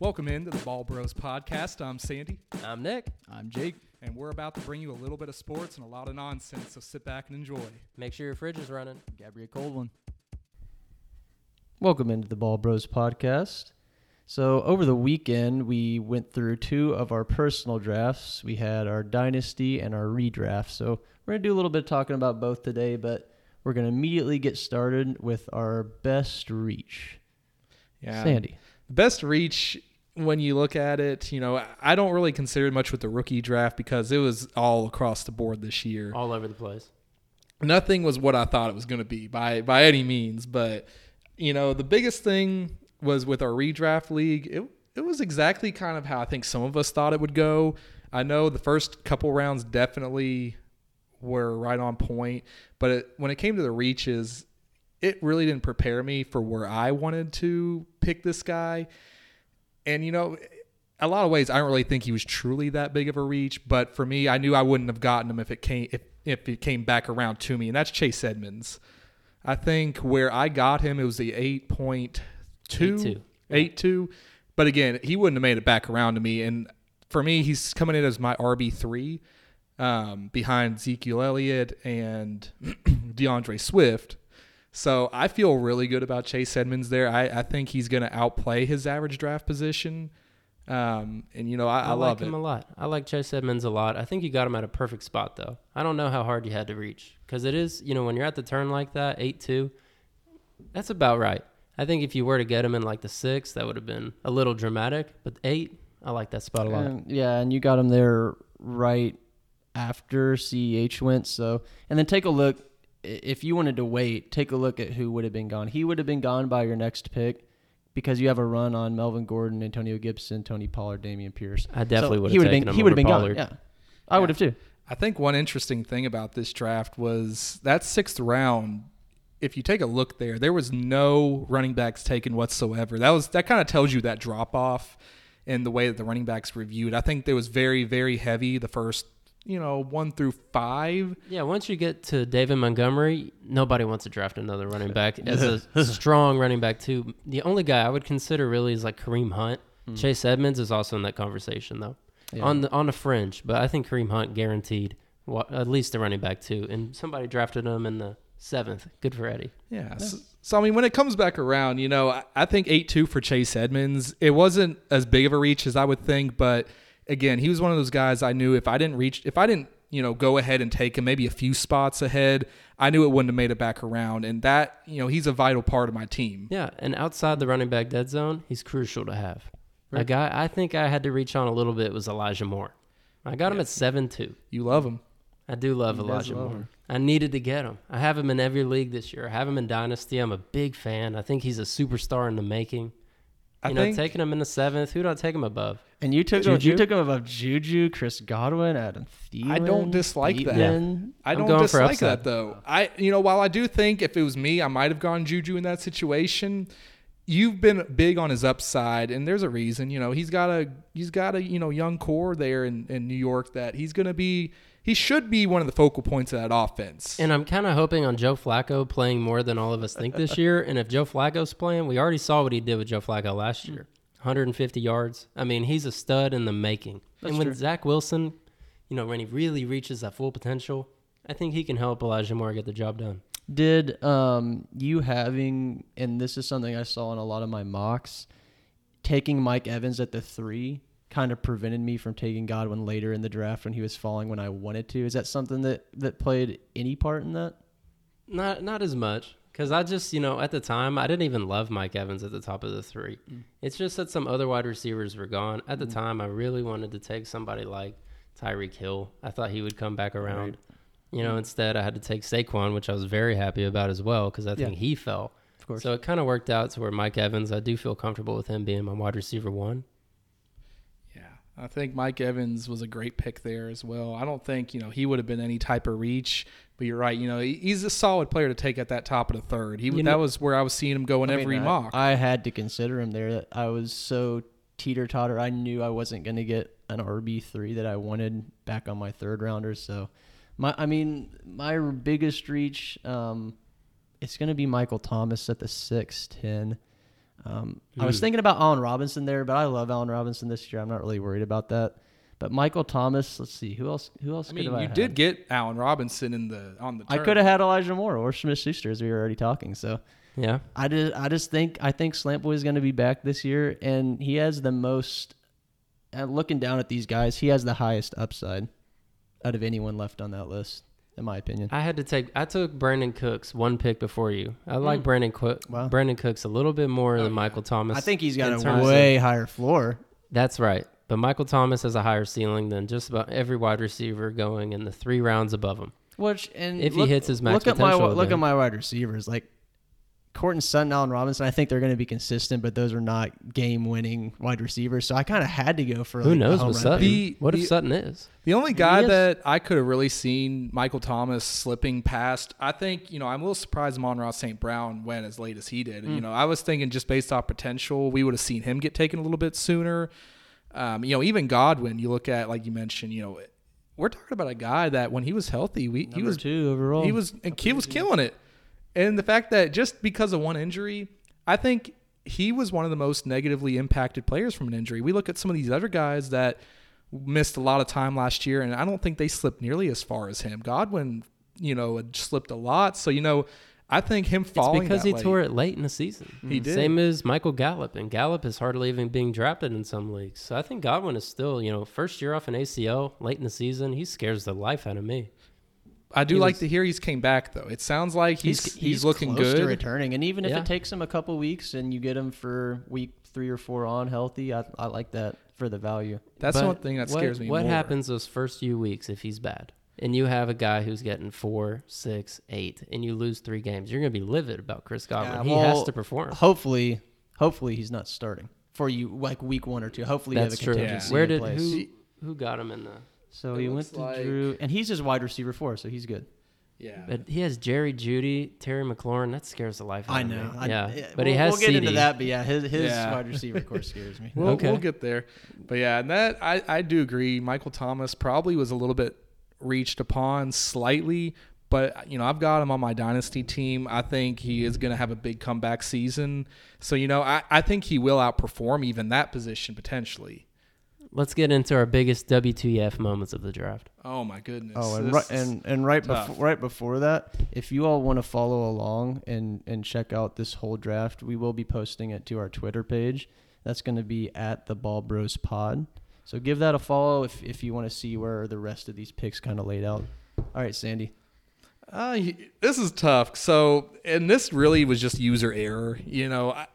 Welcome into the Ball Bros podcast. I'm Sandy, I'm Nick. I'm Jake. and we're about to bring you a little bit of sports and a lot of nonsense. So sit back and enjoy. Make sure your fridge is running. Gabriel Coldwin. Welcome into the Ball Bros podcast. So, over the weekend, we went through two of our personal drafts. We had our dynasty and our redraft. So, we're going to do a little bit of talking about both today, but we're going to immediately get started with our best reach. Yeah, Sandy. best reach when you look at it. You know, I don't really consider it much with the rookie draft because it was all across the board this year. All over the place. nothing was what I thought it was going to be by by any means. But you know, the biggest thing was with our redraft league. It it was exactly kind of how I think some of us thought it would go. I know the first couple rounds definitely were right on point, but it, when it came to the reaches, it really didn't prepare me for where I wanted to pick this guy. And you know, a lot of ways, I don't really think he was truly that big of a reach. But for me, I knew I wouldn't have gotten him if it came if if it came back around to me, and that's Chase Edmonds. I think where I got him, it was the eight point two, 8.2. eight two. But again, he wouldn't have made it back around to me. And for me, he's coming in as my RB three, um, behind Ezekiel Elliott and DeAndre Swift. So I feel really good about Chase Edmonds there. I, I think he's going to outplay his average draft position. Um, and you know, I, I, I, love like him it. a lot. I like Chase Edmonds a lot. I think you got him at a perfect spot though. I don't know how hard you had to reach because it is, you know, when you're at the turn like that, eight two, that's about right. I think if you were to get him in like the six, that would have been a little dramatic. But eight, I like that spot a lot. And, yeah, and you got him there right after CEH went. So, and then take a look. I- If you wanted to wait, take a look at who would have been gone. He would have been gone by your next pick because you have a run on Melvin Gordon, Antonio Gibson, Tony Pollard, Dameon Pierce. I definitely So would he have would've taken been, him He would have been Pollard. gone. Yeah, I would have too. I think one interesting thing about this draft was that sixth round. If you take a look there, there was no running backs taken whatsoever. That was that kind of tells you that drop off in the way that the running backs reviewed. I think there was very very heavy the first you know one through five. Yeah, once you get to David Montgomery, nobody wants to draft another running back as a strong running back too. The only guy I would consider really is like Kareem Hunt. Hmm. Chase Edmonds is also in that conversation though, Yeah. on the on the fringe. But I think Kareem Hunt guaranteed wa- at least a running back too. And somebody drafted him in the seventh. Good for Eddie. Yeah. So, so, I mean, when it comes back around, you know, I, I think eight two for Chase Edmonds. It wasn't as big of a reach as I would think, but again, he was one of those guys I knew if I didn't reach, if I didn't, you know, go ahead and take him maybe a few spots ahead, I knew it wouldn't have made it back around. And that, you know, he's a vital part of my team. Yeah, and outside the running back dead zone, he's crucial to have. A guy I think I had to reach on a little bit was Elijah Moore. I got him at seven two. You love him. I do love He Elijah love Moore. him. I needed to get him. I have him in every league this year. I have him in Dynasty. I'm a big fan. I think he's a superstar in the making. I You know, think taking him in the seventh, who do I take him above? And you took Juju? you took him above Juju, Chris Godwin, Adam Thielen. I don't dislike that. Bateman. I I'm don't going dislike upside. that though. I you know while I do think if it was me I might have gone Juju in that situation. You've been big on his upside, and there's a reason. You know he's got a he's got a you know young core there in, in New York that he's going to be. He should be one of the focal points of that offense. And I'm kind of hoping on Joe Flacco playing more than all of us think this year. And if Joe Flacco's playing, we already saw what he did with Joe Flacco last year 150 yards. I mean, he's a stud in the making. That's and when true. Zach Wilson, you know, when he really reaches that full potential, I think he can help Elijah Moore get the job done. Did um you having and this is something I saw in a lot of my mocks, taking Mike Evans at the three kind of prevented me from taking Godwin later in the draft when he was falling when I wanted to. Is that something that that played any part in that? Not not as much because I just you know at the time I didn't even love Mike Evans at the top of the three. Mm. It's just that some other wide receivers were gone at the mm. time. I really wanted to take somebody like Tyreek Hill. I thought he would come back around. You know, mm. instead I had to take Saquon, which I was very happy about as well because I think he fell. Of course. So it kind of worked out to where Mike Evans, I do feel comfortable with him being my wide receiver one. I think Mike Evans was a great pick there as well. I don't think you know he would have been any type of reach, but you're right. You know he's a solid player to take at that top of the third. He You that know- was where I was seeing him go in I mean, every I- mock. I had to consider him there. I was so teeter totter. I knew I wasn't going to get an RB three that I wanted back on my third rounder. So, my I mean, my biggest reach, um, it's going to be Michael Thomas at the six ten. Um, I was thinking about Allen Robinson there, but I love Allen Robinson this year. I'm not really worried about that. But Michael Thomas, let's see who else. Who else? I could mean, have you had? did get Allen Robinson in the on the. I could have had Elijah Moore or Smith Schuster as we were already talking. So Yeah. I just I just think I think Slant Boy is going to be back this year, and he has the most. And looking down at these guys, he has the highest upside out of anyone left on that list, in my opinion. I had to take. I took Brandin Cooks one pick before you. I like mm. Brandin Cook. Wow. Brandin Cooks a little bit more than oh, Michael Thomas. I think he's got a terms of- way higher floor. That's right. But Michael Thomas has a higher ceiling than just about every wide receiver going in the three rounds above him. Which and If he hits his max look at my look then- at my wide receivers like Courtland Sutton, Allen Robinson. I think they're going to be consistent, but those are not game-winning wide receivers. So I kind of had to go for Who like, a knows home what Sutton? The- what if the- Sutton is? The only guy that I could have really seen Michael Thomas slipping past, I think, you know, I'm a little surprised Amon-Ra St. Brown went as late as he did. Mm. You know, I was thinking just based off potential, we would have seen him get taken a little bit sooner. Um, you know, even Godwin, you look at, like you mentioned, you know, we're talking about a guy that when he was healthy, we, he was two overall. he was and he was killing it. And the fact that just because of one injury, I think he was one of the most negatively impacted players from an injury. We look at some of these other guys that missed a lot of time last year, and I don't think they slipped nearly as far as him. Godwin, you know, had slipped a lot. So you know, I think him It's falling because that he late- tore it late in the season. He mm-hmm. did. Same as Michael Gallup, and Gallup is hardly even being drafted in some leagues. So I think Godwin is still, you know, first year off an ACL, late in the season. He scares the life out of me. I do he like was- to hear he's came back though. It sounds like he's he's, looking close good. to returning. And even if Yeah. it takes him a couple weeks and you get him for week three or four on healthy, I, I like that for the value. That's But the one thing that what- scares me. What more. happens those first few weeks if he's bad? And you have a guy who's getting four, six, eight, and you lose three games. You're going to be livid about Chris Godwin. Yeah, he has to perform. Hopefully, hopefully he's not starting for you like week one or two. Hopefully That's you have a true. contingency Where in did place. who who got him in the? So It he went to like- Drew, and he's his wide receiver four, so he's good. Yeah. But he has Jerry Jeudy, Terry McLaurin. That scares the life out I of know. me. I- yeah, but he we'll- has We'll get CeeDee. into that, but yeah, his his Yeah. wide receiver course scares me. We'll, Okay. we'll get there. But yeah, and that I, I do agree. Michael Thomas probably was a little bit reached upon slightly, but you know, I've got him on my dynasty team. I think he is going to have a big comeback season. So, you know, I, I think he will outperform even that position potentially. Let's get into our biggest WTF moments of the draft. Oh my goodness. Oh, and This right, and and right before right before that, if you all want to follow along and and check out this whole draft, we will be posting it to our Twitter page. That's going to be at the Ball Bros Pod. So give that a follow if if you want to see where the rest of these picks kind of laid out. All right, Sandy. Uh, this is tough. So, and this really was just user error. You know, I,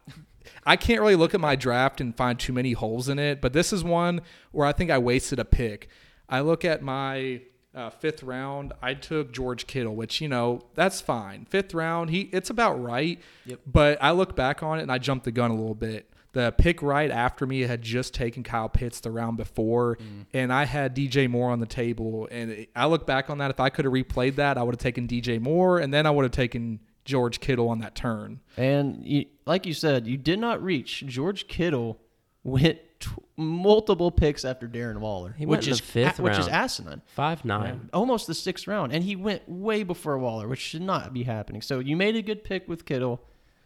I can't really look at my draft and find too many holes in it, but this is one where I think I wasted a pick. I look at my uh, fifth round. I took George Kittle, which you know that's fine. Fifth round, he it's about right. Yep. But I look back on it and I jumped the gun a little bit. The pick right after me had just taken Kyle Pitts the round before, and I had DJ Moore on the table. And I look back on that. If I could have replayed that, I would have taken DJ Moore, and then I would have taken George Kittle on that turn. And you, like you said, you did not reach. George Kittle went t- multiple picks after Darren Waller, He went which in the is fifth which is asinine. Five nine. almost the sixth round, and he went way before Waller, which should not be happening. So you made a good pick with Kittle,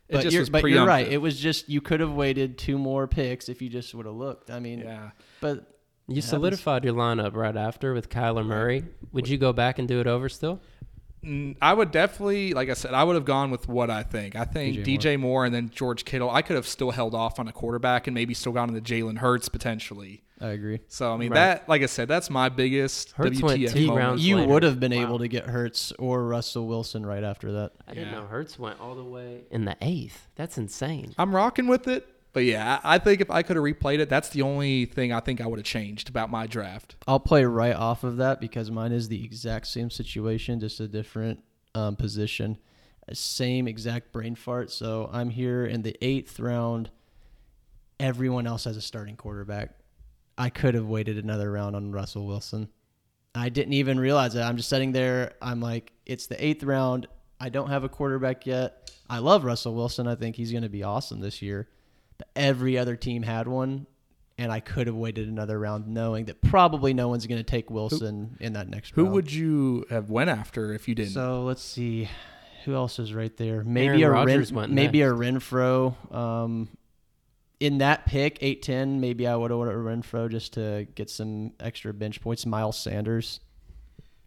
but you're, but you're right. It was just you could have waited two more picks if you just would have looked. I mean, Yeah. but You happens. solidified your lineup right after with Kyler Murray. Would you go back and do it over still? I would definitely, like I said, I would have gone with what I think. I think DJ DJ, Moore. and then George Kittle. I could have still held off on a quarterback and maybe still gone into Jalen Hurts potentially. I agree. So I mean Right. that, like I said, that's my biggest Hurts went WTF two moment. rounds. You later. would have been Wow. able to get Hurts or Russell Wilson right after that. I didn't Yeah. know Hurts went all the way in the eighth. That's insane. I'm rocking with it. But yeah, I think if I could have replayed it, that's the only thing I think I would have changed about my draft. I'll play right off of that because mine is the exact same situation, just a different um, position. Same exact brain fart. So I'm here in the eighth round. Everyone else has a starting quarterback. I could have waited another round on Russell Wilson. I didn't even realize it. I'm just sitting there. I'm like, it's the eighth round. I don't have a quarterback yet. I love Russell Wilson. I think he's going to be awesome this year. But every other team had one, and I could have waited another round, knowing that probably no one's going to take Wilson in that next round. Who round. would you have went after if you didn't? So let's see, who else is right there? Maybe Aaron a Ren, went maybe a Renfrow. Um, in that pick, eight ten, maybe I would have ordered Renfrow just to get some extra bench points. Miles Sanders,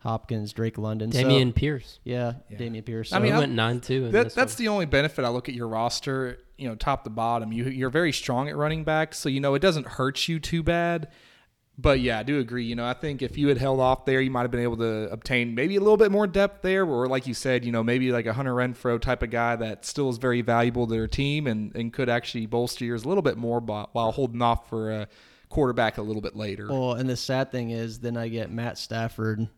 Hopkins, Drake London, So- Dameon Pierce. yeah, Yeah. Dameon Pierce. I I mean, mean, I- went nine two. That, that's the only benefit I look at your roster, you know, top to bottom. You you're very strong at running back, so you know it doesn't hurt you too bad. But yeah, I do agree. You know, I think if you had held off there, you might have been able to obtain maybe a little bit more depth there, or like you said, you know, maybe like a Hunter Renfrow type of guy that still is very valuable to their team and, and could actually bolster yours a little bit more by, while holding off for a quarterback a little bit later. Well, and the sad thing is, then I get Matt Stafford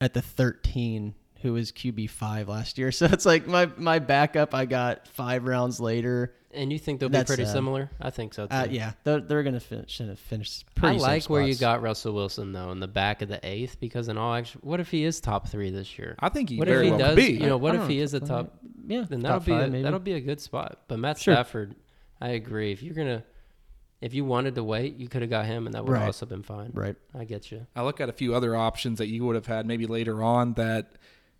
at the 13, who was QB five last year. So it's like my my backup I got five rounds later. and you think they'll be pretty sad. similar? I think so too. Uh, yeah, they're, they're gonna finish finish. I Pretty same like where you got Russell Wilson though in the back of the eighth because in all actual, what if he is top three this year? I think he What if very he well does? could be. You know, what I if he know, is a top top? Yeah, Then that'll be five, a, maybe. that'll be a good spot. But Matt Sure. Stafford, I agree. If you're gonna, if you wanted to wait, you could have got him, and that would have Right. also been fine. right. I get you. I look at a few other options that you would have had maybe later on that,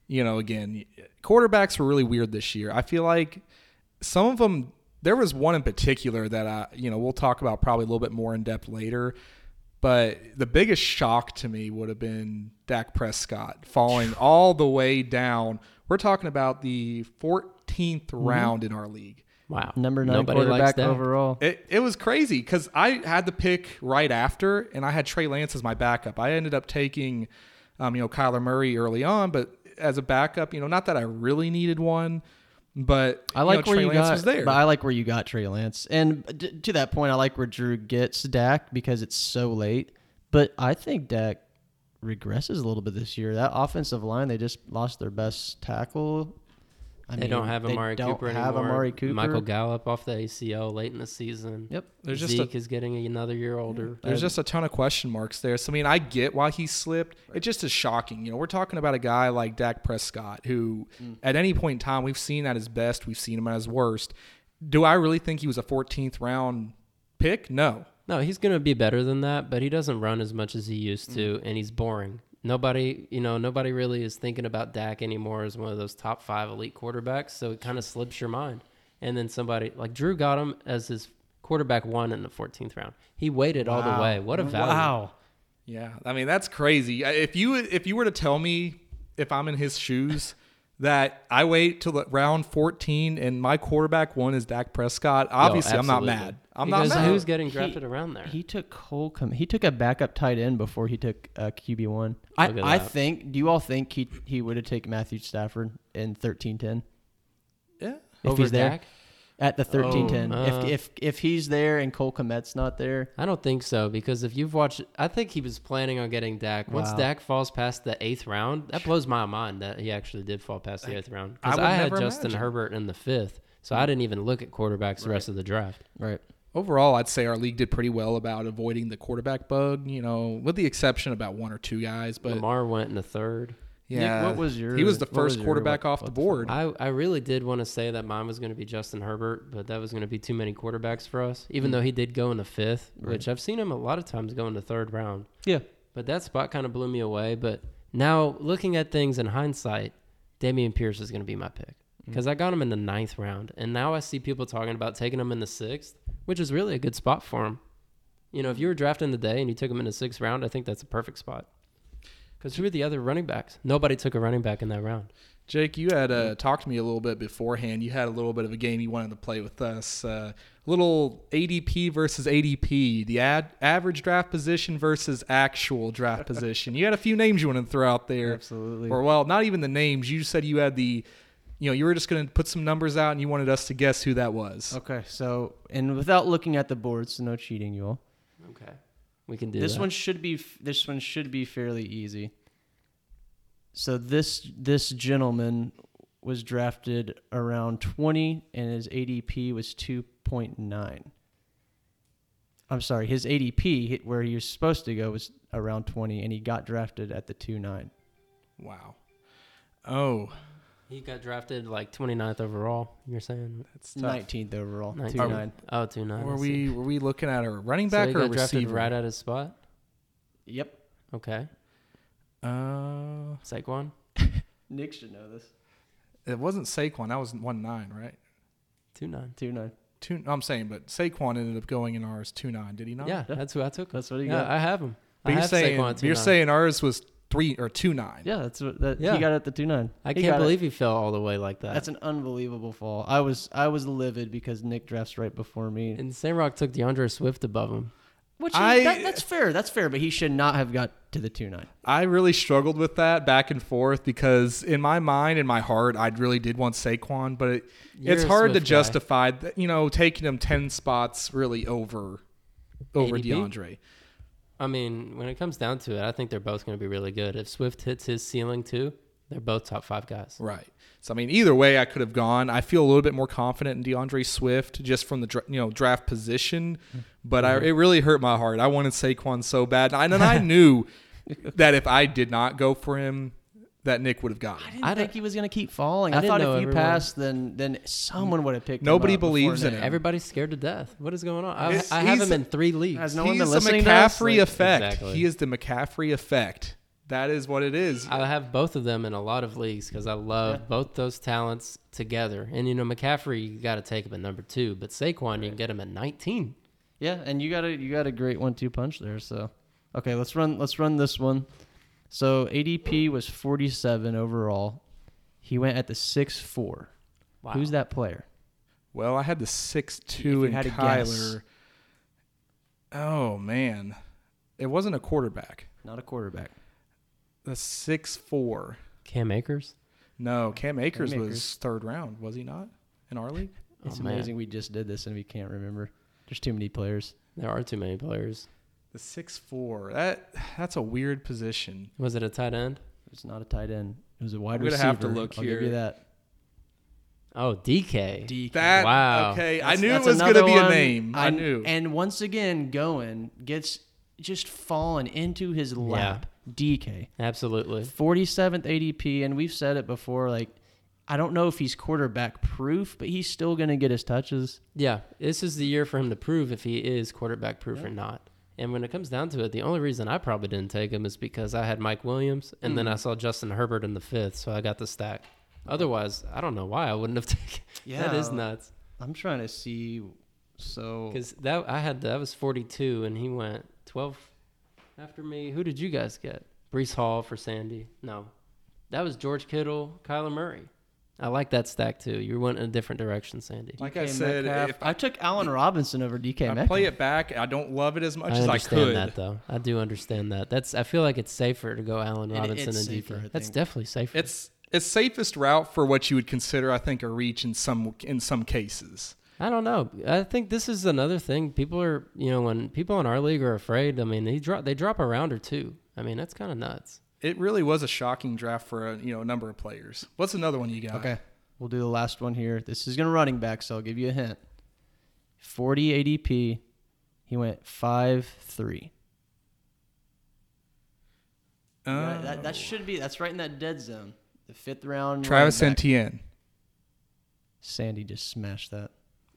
you know, again, quarterbacks were really weird this year. I feel like some of them, there was one in particular that I, you know, we'll talk about probably a little bit more in depth later. But the biggest shock to me would have been Dak Prescott falling all the way down. We're talking about the 14th round in our league. Wow. Number nine Nobody quarterback that. overall. It, it was crazy because I had the pick right after, and I had Trey Lance as my backup. I ended up taking, um, you know, Kyler Murray early on, but as a backup, you know, not that I really needed one, but I like you know, where Trey you Lance got, was there. but I like where you got Trey Lance, and d- to that point, I like where Drew gets Dak because it's so late. But I think Dak regresses a little bit this year. That offensive line, they just lost their best tackle. I they mean, don't have Amari don't Cooper have anymore. Amari Cooper. Michael Gallup off the ACL late in the season. Yep. There's just a- Zeke is getting another year older. There's just a ton of question marks there. So I mean, I get why he slipped. It just is shocking. You know, we're talking about a guy like Dak Prescott, who Mm. at any point in time we've seen at his best, we've seen him at his worst. Do I really think he was a 14th round pick? No. No, he's going to be better than that, but he doesn't run as much as he used to, and he's boring. Nobody, you know, nobody really is thinking about Dak anymore as one of those top five elite quarterbacks. So it kind of slips your mind. And then somebody like Drew got him as his quarterback one in the 14th round. He waited all the way. What a value! Wow. Yeah, I mean that's crazy. If you if you were to tell me if I'm in his shoes that I wait till the round 14 and my quarterback one is Dak Prescott, obviously I'm not mad. I'm because not mad. who's getting He- drafted around there? He took Cole. Com- he took a backup tight end before he took uh, QB one. I, I think. Do you all think he he would have taken Matthew Stafford in thirteen ten yeah. if Over he's there Dak? At the thirteen ten? Oh, uh, if if if he's there and Cole Kmet's not there, I don't think so because if you've watched, I think he was planning on getting Dak. Once Wow. Dak falls past the eighth round, that blows my mind that he actually did fall past the eighth round. I Because would I, had Justin imagine. Herbert in the fifth, so I didn't even look at quarterbacks the rest of the draft. right? Overall, I'd say our league did pretty well about avoiding the quarterback bug, you know, with the exception of about one or two guys, but Lamar went in the third. Nick, yeah. what was your- He was the what was first your- quarterback what- off the what the board. I, I really did want to say that mine was going to be Justin Herbert, but that was going to be too many quarterbacks for us. Even mm. though he did go in the fifth, which I've seen him a lot of times go in the third round. Yeah. But that spot kind of blew me away. But now looking at things in hindsight, Dameon Pierce is going to be my pick mm. because I got him in the ninth round, and now I see people talking about taking him in the sixth, which is really a good spot for him. You know, if you were drafting the day and you took him in the sixth round, I think that's a perfect spot. Because who are the other running backs? Nobody took a running back in that round. Jake, you had uh, talked to me a little bit beforehand. You had a little bit of a game you wanted to play with us. Uh, little ADP versus ADP, the ad- average draft position versus actual draft position. You had a few names you wanted to throw out there. Absolutely. Or, well, not even the names. You said you had the, you know, you were just going to put some numbers out and you wanted us to guess who that was. Okay. So and without looking at the board, so no cheating, you all. Okay, we can do this that. one should be this one should be fairly easy. So this this gentleman was drafted around 20 and his ADP was 2.9. I'm sorry, his ADP hit where he was supposed to go was around 20 and he got drafted at the 2.9. Wow. Oh, He got drafted like 29th overall. You're saying that's tough. 19th overall, 19. 2.9. Oh, 29. Were we were we looking at a running So back he or a got drafted receiver? right at his spot. Yep. Okay, uh, Saquon. Nick should know this. it wasn't Saquon. That was one nine, right? Two nine. 2.9. two. I'm saying, but Saquon ended up going in ours two nine. Did he not? Yeah, that's who I took. That's what he yeah, got. I have him. But I you're have saying Saquon you're saying ours was three or two nine. Yeah, that's what that, Yeah. he got at the two nine. I can't believe he fell all the way like that. that's an unbelievable fall. I was I was livid because Nick drafts right before me. and St. Rock took DeAndre Swift above him. Which I- that, that's fair. That's fair, but he should not have got to the two nine. I really struggled with that back and forth because in my mind, in my heart, I really did want Saquon, but it, it's hard to Swift guy. justify, that, you know, taking him ten spots really over over ADP? DeAndre. I mean, when it comes down to it, I think they're both going to be really good. If Swift hits his ceiling too, they're both top five guys. Right. So I mean, either way, I could have gone. I feel a little bit more confident in DeAndre Swift just from the dra- you know draft position, mm-hmm. but I, mm-hmm. it really hurt my heart. I wanted Saquon so bad, and I, and I knew that if I did not go for him, that Nick would have gotten. I didn't I think he was going to keep falling. I I, thought know if you everyone- passed, then then someone would have picked. him Nobody up believes in Nick. him. Everybody's scared to death. What is going on? I, It's- I have he's him in three leagues. Has no one He's been the listening to us? McCaffrey Like- effect. Exactly. He is the McCaffrey effect. That is what it is. I have both of them in a lot of leagues because I love Yeah. both those talents together. And you know, McCaffrey, you got to take him at number two, but Saquon, you can get him at 19. Yeah, and you got a you got a great one two punch there. So, okay, let's run let's run this one. So ADP was forty seven overall. He went at the six four. Wow. Who's that player? Well, I had the six two and had. Kyler. Oh man, it wasn't a quarterback. Not a quarterback. The six four. Cam Akers? No, Cam Akers Cam was Akers. third round, was he not? In our league? Oh, it's Oh, man. amazing we just did this and we can't remember. There's too many players. There are too many players. The six four. That that's a weird position. Was it a tight end? It's not a tight end. It was a wide I'm gonna receiver. have to look I'll here. give you that. Oh, DK. DK. That Wow. okay. I knew it was gonna another be a name. I And- knew. And once again, going gets just fallen into his lap. DK. Absolutely. 47th ADP, and we've said it before. Like, I don't know if he's quarterback proof, but he's still going to get his touches. Yeah, this is the year for him to prove if he is quarterback proof or not. And when it comes down to it, the only reason I probably didn't take him is because I had Mike Williams and then mm. I saw Justin Herbert in the fifth, so I got the stack. Otherwise, I don't know why I wouldn't have taken. Yeah, that is nuts. I'm trying to see. So Because that I had that was 42, and he went 12 after me. Who did you guys get? Breece Hall for Sandy. No, that was George Kittle, Kyler Murray. I like that stack too. You went in a different direction, Sandy. like I said, Metcalf. if I took Allen Robinson over DK I Metcalf. play it back, I don't love it as much as I as I understand that though. I do understand that. That's I feel like it's safer to go Allen Robinson it's and safer, I DK. That's definitely safer. It's it's safest route for what you would consider, I think, a reach in some in some cases. I don't know. I think this is another thing. People are, you know, when people in our league are afraid. I mean, they drop they drop a round or two. I mean, that's kind of nuts. It really was a shocking draft for a you know a number of players. What's another one you got? Okay, we'll do the last one here. This is going to running back, so I'll give you a hint. 40 ADP. He went five three. Uh, that, that should be. That's right in that dead zone. The fifth round. Travis running back. Etienne. Sandy just smashed that.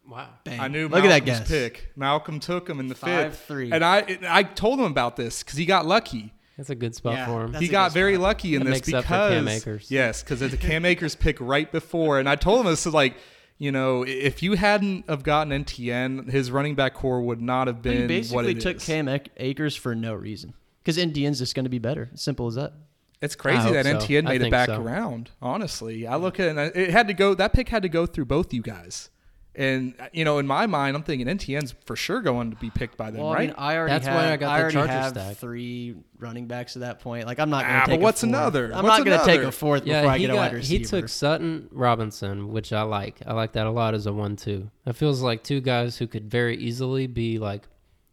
Wow. Bang. I knew Look at that Malcolm's guess. pick. Malcolm took him in the Five fifth, three. and I I told him about this because he got lucky. That's a good spot Yeah, for him. He got very spot. lucky in That this makes up because for Cam Akers. yes, because it's a Cam Akers pick right before, and I told him this is like. You know, if you hadn't have gotten Etienne, his running back core would not have He been what basically it took is. Cam Ak- Akers for no reason. Because Indians just going to be better. Simple as that. It's crazy that so. Etienne I made it back so. around. Honestly, I look at it, and I- it had to go. That pick had to go through both you guys, and you know, in my mind, I'm thinking Etienne's for sure going to be picked by them, Well, I right? mean, I already That's why have, I got the already Charger have stack. three running backs at that point. Like I'm not going to Ah, take. but what's fourth. another? I'm What's not going to take a fourth before I he, get a wide got, he took Sutton Robinson, which I like. I like that a lot as a one-two. It feels like two guys who could very easily be like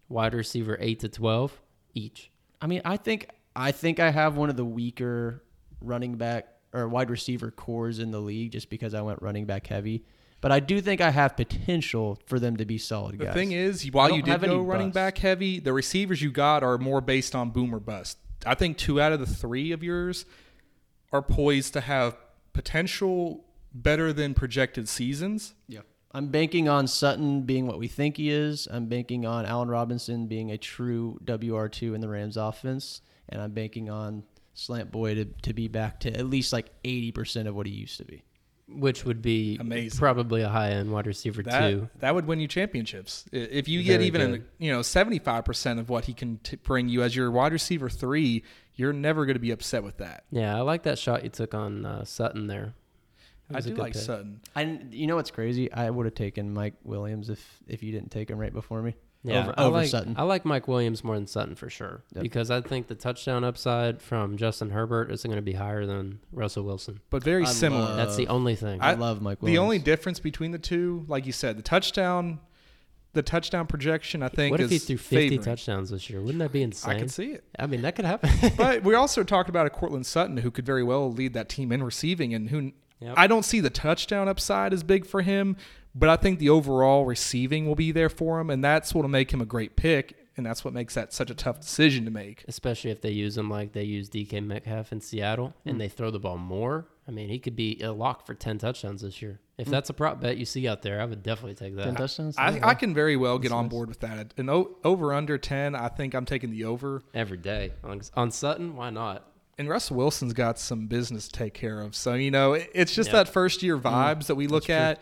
wide receiver eight to twelve each. I mean, I think I think I have one of the weaker running back or wide receiver cores in the league just because I went running back heavy. But I do think I have potential for them to be solid guys. The thing is, while you did have go running bust. back heavy, the receivers you got are more based on boom or bust. I think two out of the three of yours are poised to have potential better than projected seasons. Yeah. I'm banking on Sutton being what we think he is. I'm banking on Allen Robinson being a true WR2 in the Rams offense. And I'm banking on Slant Boy to, to be back to at least like 80% of what he used to be. Which would be Amazing. probably a high end wide receiver That too. that would win you championships if you get even good. you know seventy five percent of what he can t- bring you as your wide receiver three. You're never going to be upset with that. Yeah, I like that shot you took on uh, Sutton there. I do like pick. Sutton. I, you know what's crazy? I would have taken Mike Williams if if you didn't take him right before me. Yeah, over, I over like Sutton. I like Mike Williams more than Sutton for sure Yep. because I think the touchdown upside from Justin Herbert is going to be higher than Russell Wilson. but very I similar. love- That's the only thing. I, I- love Mike Williams. the only difference between the two, like you said, the touchdown, the touchdown projection, I think, what if is he threw 50 favoring. touchdowns this year? Wouldn't that be insane? I insane? can see it. I mean, that could happen. but we also talked about a Courtland Sutton who could very well lead that team in receiving, and who Yep. I don't see the touchdown upside as big for him, but I think the overall receiving will be there for him, and that's what'll make him a great pick, and that's what makes that such a tough decision to make. Especially if they use him like they use DK Metcalf in Seattle Hmm. and they throw the ball more. I mean, he could be a lock for 10 touchdowns this year. Hmm. If that's a prop bet you see out there, I would definitely take that. ten that. touchdowns. I, Yeah. I can very well get That's on nice. board with that. An o- over under ten, I think I'm taking the over. Every day. On, on Sutton, why not? And Russell Wilson's got some business to take care of. So, you know, it- it's just Yeah. that first year mm, vibes that we look at.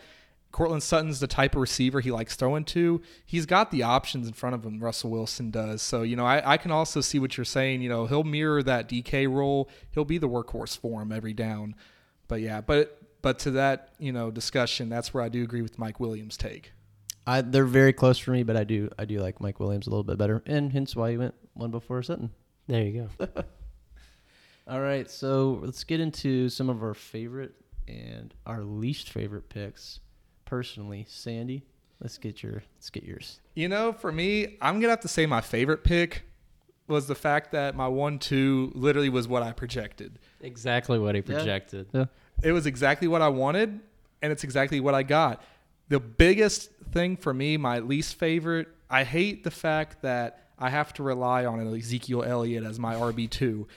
Courtland Sutton's the type of receiver he likes throwing to. He's got the options in front of him, Russell Wilson does. So, you know, I, I can also see what you're saying. You know, he'll mirror that DK role. He'll be the workhorse for him every down. But yeah, but but to that, you know, discussion, that's where I do agree with Mike Williams' take. I, they're very close for me, but I do I do like Mike Williams a little bit better, and hence why he went one before Sutton. There you go. All right, so let's get into some of our favorite and our least favorite picks. Personally, Sandy, let's get your let's get yours. You know, for me, I'm gonna have to say my favorite pick was the fact that my one-two literally was what I projected. exactly what he Yeah. projected. Yeah. It was exactly what I wanted, and it's exactly what I got. The biggest thing for me, my least favorite, I hate the fact that I have to rely on an Ezekiel Elliott as my RB two.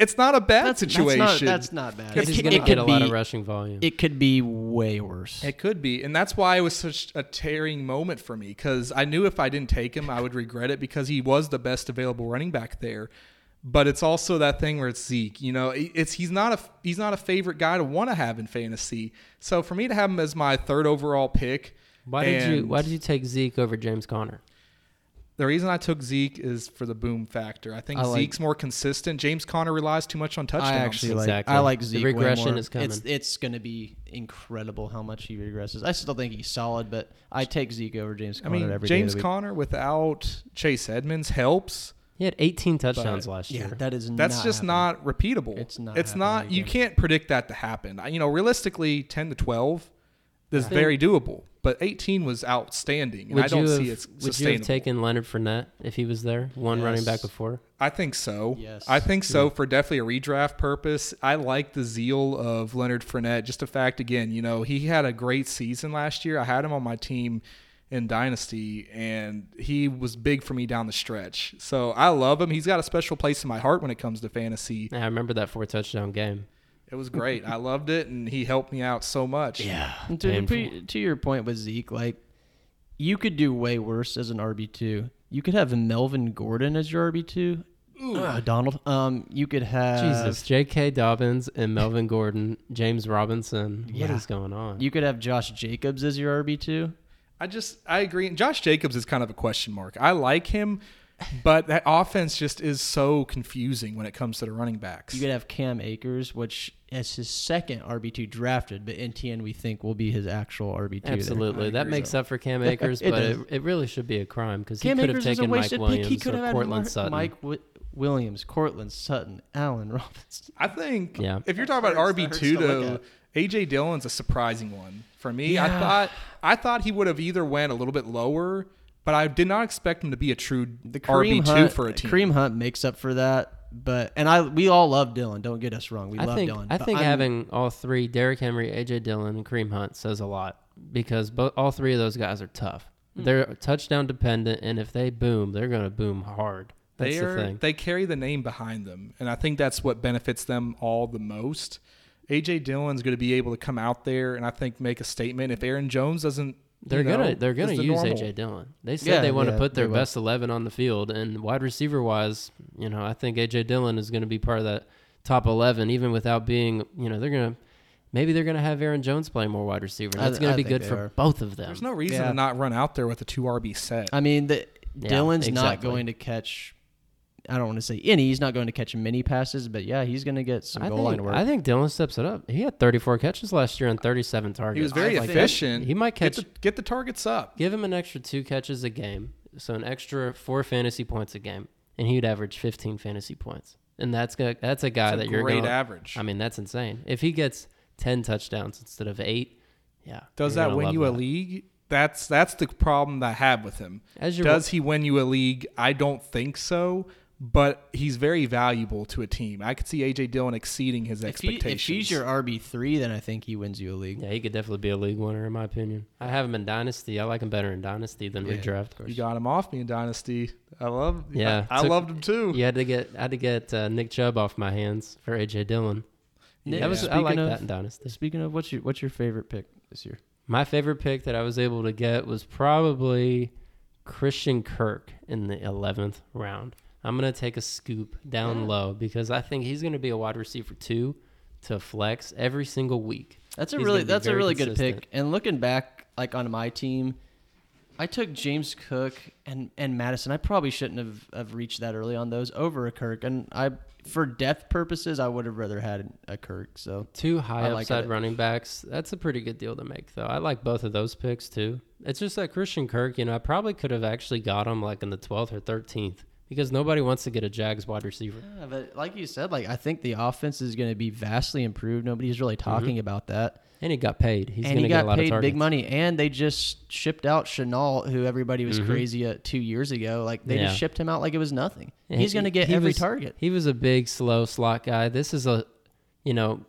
It's not a bad situation. That's not, that's not bad. Because It he's could- going to it get a could lot of rushing volume. It could be way worse. It could be, and that's why it was such a tearing moment for me because I knew if I didn't take him, I would regret it because he was the best available running back there. But it's also that thing where it's Zeke. You know, it's he's not a he's not a favorite guy to want to have in fantasy. So for me to have him as my third overall pick, why did you and Why did you take Zeke over James Conner? The reason I took Zeke is for the boom factor. I think I like- Zeke's more consistent. James Conner relies too much on touchdowns. I actually like Exactly. I like The Zeke. way regression more. is coming. It's it's going to be incredible how much he regresses. I still think he's solid, but I take Zeke over James I Conner mean, every day of James the week. Conner without Chase Edmonds helps. He had 18 touchdowns But- last Yeah, year. that is That's not just happening. not repeatable. It's not It's happening not. You again. can't predict that to happen. You know, realistically, ten to twelve is very doable. But eighteen was outstanding, and would I don't you have, see it's Would you have taken Leonard Fournette if he was there, one running back before? I think so. Yes. I think so for definitely a redraft purpose. I like the zeal of Leonard Fournette. Just a fact, again, you know, he had a great season last year. I had him on my team in Dynasty, and he was big for me down the stretch. So I love him. He's got a special place in my heart when it comes to fantasy. Yeah, I remember that four touchdown game. It was great. I loved it, and he helped me out so much. Yeah, And to, painful. to, to your point with Zeke, like you could do way worse as an RB two. You could have Melvin Gordon as your RB two. Uh, Donald. Um, you could have Jesus, J.K. Dobbins and Melvin Gordon, James Robinson. What Yeah. is going on? You could have Josh Jacobs as your RB two. I just I agree. Josh Jacobs is kind of a question mark. I like him, but that offense just is so confusing when it comes to the running backs. You could have Cam Akers, which is his second RB two drafted, but Etienne we think will be his actual RB two. Absolutely, that makes up for Cam Akers, It but it, it really should be a crime because he could have Akers is a taken Mike wasted Williams pick. He could or have had Courtland Mar- Sutton. Mike Wi- Williams, Courtland Sutton, Allen Robinson. I think Yeah. if you're talking about RB two though. AJ Dillon's a surprising one for me. I thought I thought he would have either went a little bit lower, but I did not expect him to be a true The RB Kareem two Hunt, for a team. Kareem Hunt makes up for that, but and I we all love Dillon. Don't get us wrong, we I love think Dillon. I think I'm- having all three Derrick Henry, AJ Dillon, and Kareem Hunt says a lot because both all three of those guys are tough. Hmm. They're touchdown dependent, and if they boom, they're going to boom hard. That's they the thing. they carry the name behind them, and I think that's what benefits them all the most. AJ Dillon's going to be able to come out there and I think make a statement. If Aaron Jones doesn't, They're you know, gonna they're gonna the use normal- AJ Dillon. They said Yeah, they want to yeah, put their best eleven on the field, and wide receiver wise, you know, I think AJ Dillon is going to be part of that top eleven, even without being, you know, they're gonna maybe they're going to have Aaron Jones playing more wide receiver. I- That's going I to be good for are. both of them. There's no reason Yeah. to not run out there with a two RB set. I mean, the, Yeah, Dillon's not going to catch. I don't want to say any. He's not going to catch many passes, but yeah, he's going to get some I goal think, line work. I think Dillon steps it up. He had 34 catches last year on 37 targets. he was very I think- efficient. He might get catch- the, get the targets up. Give him an extra two catches a game, so an extra four fantasy points a game, and he'd average 15 fantasy points. And that's gonna, that's a guy It's a that you're great going. average. I mean, that's insane. If he gets 10 touchdowns instead of eight, yeah. Does that win love you a league? That's that's the problem that I have with him. As Does he win you a league? I don't think so. But he's very valuable to a team. I could see AJ Dillon exceeding his if, he, expectations. if he's your RB three, then I think he wins you a league. Yeah, he could definitely be a league winner in my opinion. I have him in Dynasty. I like him better in Dynasty than Yeah, redraft. you got him off me in Dynasty. I love. Yeah, I, I took- loved him too. You had to get I had to get uh, Nick Chubb off my hands for AJ Dillon. Nick, That was I speaking like of- that in Dynasty. Speaking of, what's your what's your favorite pick this year? My favorite pick that I was able to get was probably Christian Kirk in the 11th round. I'm going to take a scoop down low because I think he's going to be a wide receiver two to flex every single week. That's a He's really that's a really good pick. And looking back, like on my team, I took James Cook and and Madison. I probably shouldn't have, have reached that early on those over a Kirk. And I, for depth purposes, I would have rather had a Kirk. So Two high I upside it. running backs. That's a pretty good deal to make, though. I like both of those picks, too. It's just that Christian Kirk, you know, I probably could have actually got him like in the 12th or 13th because nobody wants to get a Jags wide receiver. Yeah, but like you said, like I think the offense is going to be vastly improved. Nobody's really talking about that. And he got paid. He's and going he to get a got lot of paid targets. big money. And they just shipped out Shenault, who everybody was Mhm. crazy at two years ago. Like they Yeah. just shipped him out like it was nothing. And He's he- going to get every was- target. He was a big, slow slot guy. This is a, you know,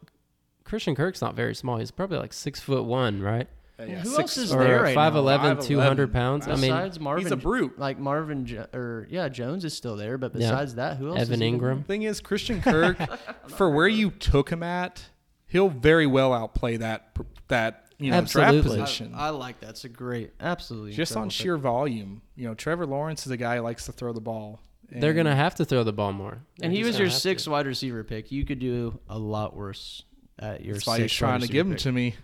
Christian Kirk's not very small. He's probably like six foot one, right? Uh, yeah, Who six- else is or there right now? 5'11", 5'11". 200 pounds. I mean, Besides Marvin, he's a brute. Like Marvin, Jo- or yeah, Jones is still there. But Yeah. besides that, who else? is Evan even Engram. Thing is, Christian Kirk, for where you took him at, he'll very well outplay that that you know Absolutely. draft position. I, I like that. It's a great, absolutely. just on incredible pick. sheer volume. You know, Trevor Lawrence is a guy who likes to throw the ball. they're going to have to throw the ball more. They're And he just was gonna your have sixth to. wide receiver pick. You could do a lot worse at your. That's why he's sixth trying wide to receiver give him pick. to me.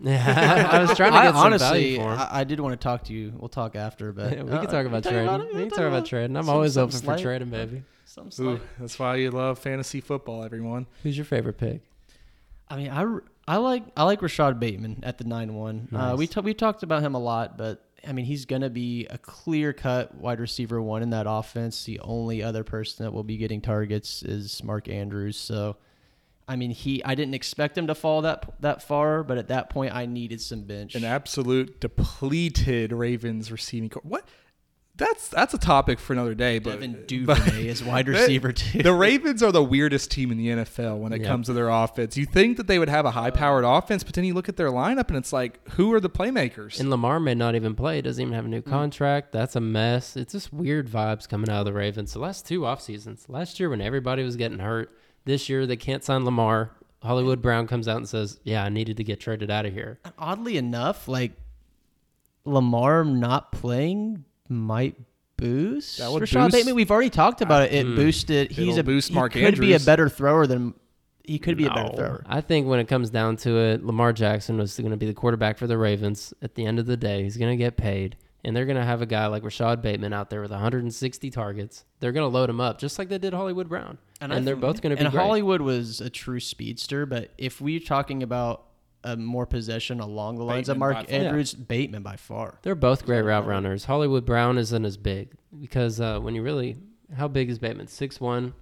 Yeah, I was trying to I get some honestly, value for him. I, I did want to talk to you. We'll talk after, but we uh, can talk about trading. about it? we can talk about trading. I'm some- always some open for trading, baby. Some Ooh, that's why you love fantasy football, everyone. Who's your favorite pick? I mean, I, I like I like Rashad Bateman at the nine one. Uh, we t- we talked about him a lot, but I mean, he's gonna be a clear cut wide receiver one in that offense. The only other person that will be getting targets is Mark Andrews. So, I mean, he I didn't expect him to fall that that far, but at that point, I needed some bench. An absolute depleted Ravens receiving core. What? That's that's a topic for another day. But Devin but- Duvernay is wide They- receiver too. The Ravens are the weirdest team in the NFL when it Yep. comes to their offense. You think that they would have a uh, high-powered offense, but then you look at their lineup and it's like, who are the playmakers? And Lamar may not even play. He doesn't even have a new mm. contract. That's a mess. It's just weird vibes coming out of the Ravens. The last two off seasons. Last year when everybody was getting hurt. This year they can't sign Lamar. Hollywood Brown comes out and says, "Yeah, I needed to get traded out of here." Oddly enough, like Lamar not playing might boost That would Rashad boost- Bateman. We've already talked about it. It Mm. boosted. He's a boost he Mark could be a better thrower than he could be a better thrower. I think when it comes down to it, Lamar Jackson was going to be the quarterback for the Ravens. At the end of the day, he's going to get paid, and they're going to have a guy like Rashad Bateman out there with 160 targets. They're going to load him up just like they did Hollywood Brown, and, I they're both going to be And great. Hollywood was a true speedster, but if we're talking about a more possession along the lines of Mark by far. Andrews, Bateman by far. They're both great route runners. Hollywood Brown isn't as big because uh, when you really, how big is Bateman? Six one.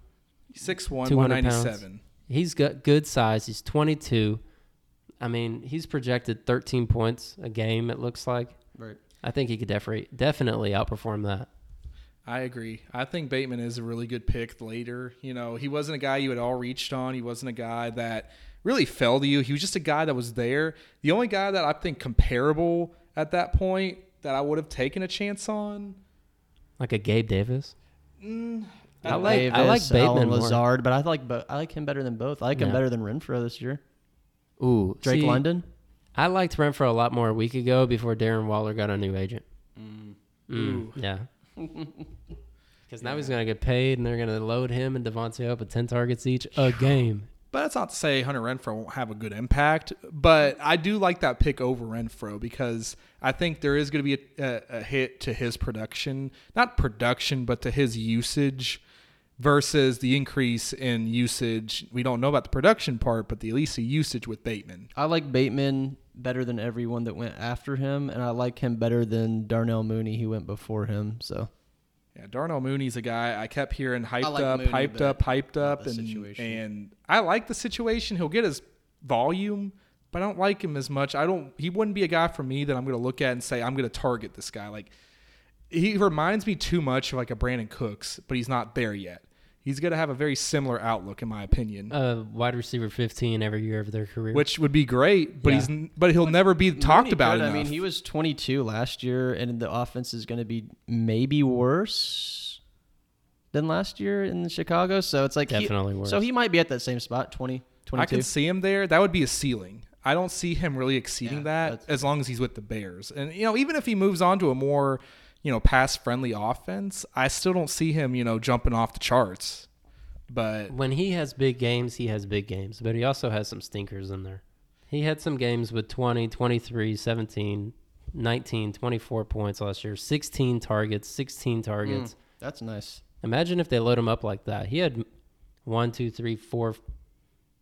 6'1", 200 197. He's got good size. He's 22. I mean, he's projected 13 points a game. It looks like. Right. I think he could definitely definitely outperform that. I agree. I think Bateman is a really good pick later. You know, he wasn't a guy you had all reached on. He wasn't a guy that really fell to you. He was just a guy that was there. The only guy that I think comparable at that point that I would have taken a chance on. Like a Gabe Davis. Mm, I like- Davis, I like Bateman Allen more. Lazard, but I like bo- I like him better than both. I like him better than Renfrow this year. Ooh, Drake see, London. I liked Renfrow a lot more a week ago before Darren Waller got a new agent. Mm, yeah. Because now he's going to get paid, and they're going to load him and Davante up with 10 targets each a game. But that's not to say Hunter Renfrow won't have a good impact. But I do like that pick over Renfrow because I think there is going to be a, a, a hit to his production, not production, but to his usage versus the increase in usage. We don't know about the production part, but the at least the usage with Bateman. I like Bateman better than everyone that went after him, and I like him better than Darnell Mooney, who went before him. So Yeah, Darnell Mooney's a guy I kept hearing hyped like up, Mooney, hyped up, hyped up, and situation. and I like the situation. He'll get his volume, but I don't like him as much. I don't. He wouldn't be a guy for me that I'm going to look at and say I'm going to target this guy. Like he reminds me too much of like a Brandin Cooks, but he's not there yet. He's going to have a very similar outlook, in my opinion, Uh, wide receiver 15 every year of their career. which would be great. But Yeah. he's but he'll never be talked about. could. Enough. I mean, he was 22 last year, and the offense is going to be maybe worse than last year in Chicago. So it's like he- Definitely worse. So he might be at that same spot, 20, 22. I can see him there. That would be a ceiling. I don't see him really exceeding Yeah, that as long as he's with the Bears. And you know, even if he moves on to a more, you know, pass friendly offense, I still don't see him, you know, jumping off the charts. But when he has big games, he has big games, but he also has some stinkers in there. He had some games with 20, 23, 17, 19, 24 points last year, 16 targets, 16 targets. Mm, that's nice. Imagine if they load him up like that. He had one, two, three, four,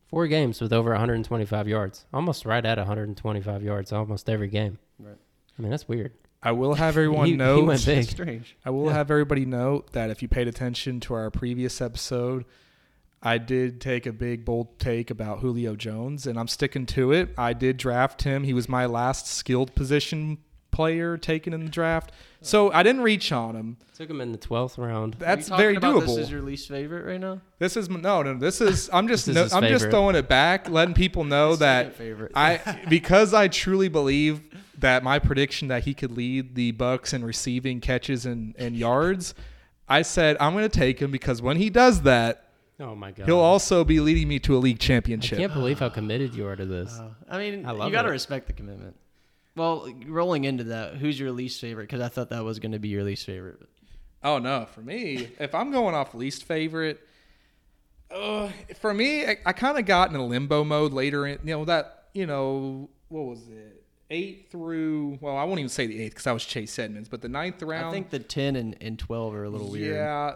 four games with over 125 yards, almost right at 125 yards, almost every game. Right. I mean, that's weird. I will have everyone He- he know. went big. Strange. I will Yeah. have everybody note that if you paid attention to our previous episode, I did take a big bold take about Julio Jones, and I'm sticking to it. I did draft him. He was my last skilled position player taken in the draft, so I didn't reach on him. Took him in the 12th round. That's Are you very about doable. This is your least favorite right now. This is no, no. This is I'm just is no, I'm just throwing it back, letting people know that favorite. I because I truly believe that my prediction that he could lead the Bucks in receiving catches and, and yards. I said I'm going to take him because when he does that, Oh my god. he'll also be leading me to a league championship. I can't believe how committed you are to this. Uh, I mean, I love you got to respect the commitment. Well, rolling into that, who's your least favorite? Because I thought that was going to be your least favorite. Oh no, for me, if I'm going off least favorite, uh, for me, I, I kind of got in a limbo mode later in, you know, that, you know, what was it? Eight through, well, I won't even say the eighth because I was Chase Edmonds, but the ninth round. I think the 10 and, and 12 are a little weird. Yeah.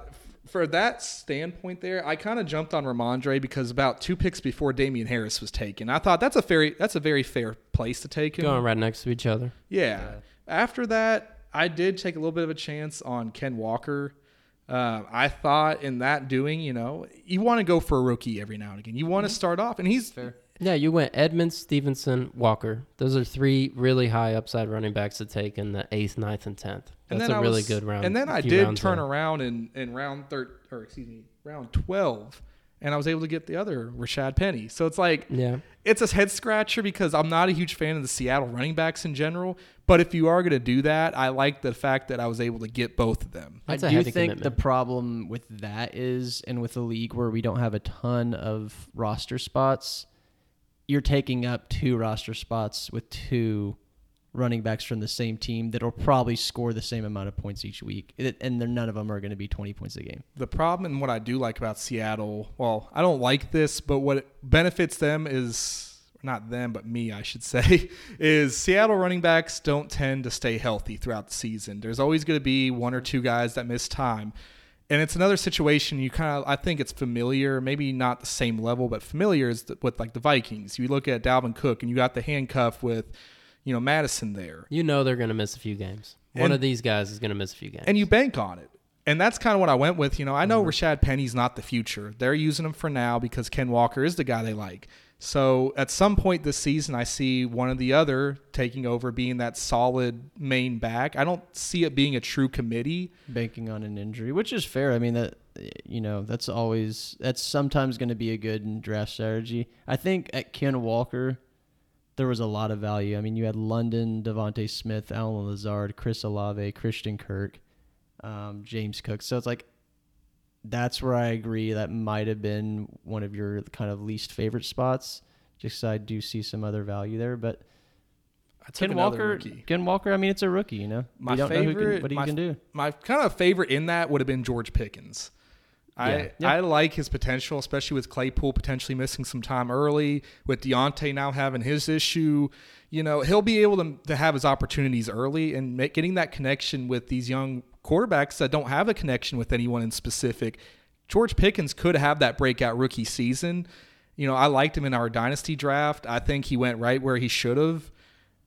F- For that standpoint there, I kind of jumped on Rhamondre because about two picks before Damien Harris was taken. I thought that's a very that's a very fair place to take him. Going right next to each other. Yeah. After that, I did take a little bit of a chance on Ken Walker. Um, I thought in that doing, you know, you want to go for a rookie every now and again. You want to start off, and he's Fair. Yeah, you went Edmonds, Stevenson, Walker. Those are three really high upside running backs to take in the eighth, ninth, and tenth. and That's then a I really was- good round. And then I did turn there. around in, in round third, or excuse me, round twelve, and I was able to get the other Rashaad Penny. So it's like Yeah, it's a head scratcher because I'm not a huge fan of the Seattle running backs in general. But if you are going to do that, I like the fact that I was able to get both of them. That's I a do heavy think commitment. the problem with that is, and with a league where we don't have a ton of roster spots, you're taking up two roster spots with two running backs from the same team that'll probably score the same amount of points each week, and none of them are going to be 20 points a game. The problem and what I do like about Seattle, well, I don't like this, but what benefits them is not them, but me, I should say, is Seattle running backs don't tend to stay healthy throughout the season. There's always going to be one or two guys that miss time. And it's another situation you kind of, I think it's familiar, maybe not the same level, but familiar is th- with like the Vikings. You look at Dalvin Cook and you got the handcuff with, you know, Mattison there. you know they're going to miss a few games. One of these guys is going to miss a few games. and you bank on it. And that's kind of what I went with. You know, I know Mm-hmm. Rashaad Penny's not the future. They're using him for now because Ken Walker is the guy they like. So at some point this season, I see one or the other taking over, being that solid main back. I don't see it being a true committee. banking on an injury, which is fair. I mean that you know that's always that's sometimes going to be a good draft strategy. I think at Ken Walker, there was a lot of value. I mean, you had London, DeVonta Smith, Allen Lazard, Chris Olave, Christian Kirk, um, James Cook. So it's like that's where I agree. That might have been one of your kind of least favorite spots. just I do see some other value there, but I took Ken Walker, rookie. Ken Walker. I mean, it's a rookie. You know, My you don't know who favorite- can, what he my can do. My kind of favorite in that would have been George Pickens. I Yeah. I like his potential, especially with Claypool potentially missing some time early, with Diontae now having his issue. You know, he'll be able to, to have his opportunities early and make, getting that connection with these young quarterbacks that don't have a connection with anyone in specific. George Pickens could have that breakout rookie season. You know, I liked him in our dynasty draft. I think he went right where he should have.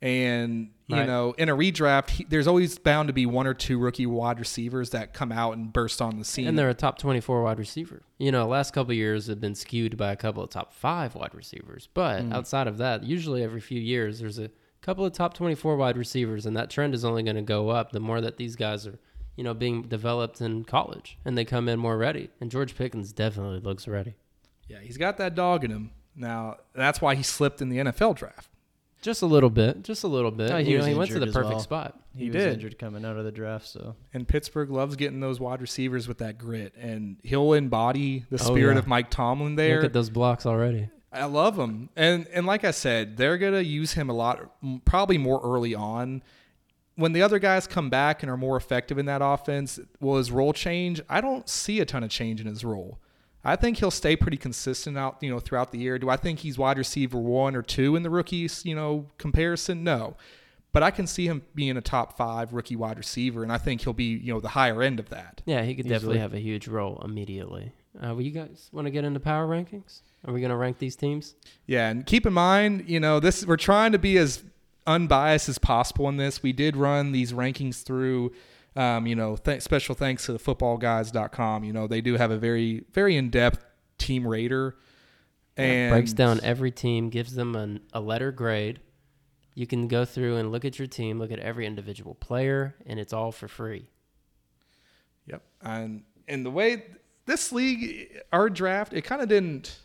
And you Right. know, in a redraft, he, there's always bound to be one or two rookie wide receivers that come out and burst on the scene. And they're a top 24 wide receiver. You know, last couple of years have been skewed by a couple of top five wide receivers. But Mm. outside of that, usually every few years, there's a couple of top 24 wide receivers, and that trend is only going to go up the more that these guys are, you know, being developed in college and they come in more ready. And George Pickens definitely looks ready. Yeah, he's got that dog in him. Now, that's why he slipped in the NFL draft. Just a little bit, just a little bit. No, he you know, he went to the perfect well. spot. He, He was did. injured coming out of the draft, so And Pittsburgh loves getting those wide receivers with that grit, and he'll embody the Oh, spirit yeah. of Mike Tomlin there. Look at those blocks already. I love him, and and like I said, they're gonna use him a lot, probably more early on. When the other guys come back and are more effective in that offense, will his role change? I don't see a ton of change in his role. I think he'll stay pretty consistent out, you know, throughout the year. Do I think he's wide receiver one or two in the rookies, you know, comparison? No, but I can see him being a top five rookie wide receiver, and I think he'll be, you know, the higher end of that. Yeah, he could Easily. definitely have a huge role immediately. Uh, well, you guys want to get into power rankings? Are we going to rank these teams? Yeah, and keep in mind, you know, this we're trying to be as unbiased as possible in this. We did run these rankings through, um, you know, th- special thanks to the footballguys.com. You know, they do have a very, very in depth team rater. And breaks down every team, gives them an, a letter grade. You can go through and look at your team, look at every individual player, and it's all for free. Yep. And and the way this league, our draft, it kind of didn't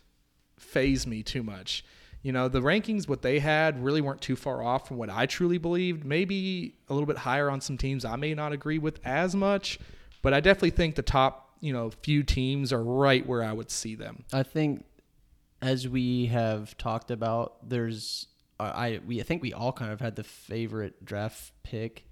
phase me too much. You know, the rankings, what they had, really weren't too far off from what I truly believed. Maybe a little bit higher on some teams I may not agree with as much, but I definitely think the top, you know, few teams are right where I would see them. I think as we have talked about, there's I I- we I think we all kind of had the favorite draft pick.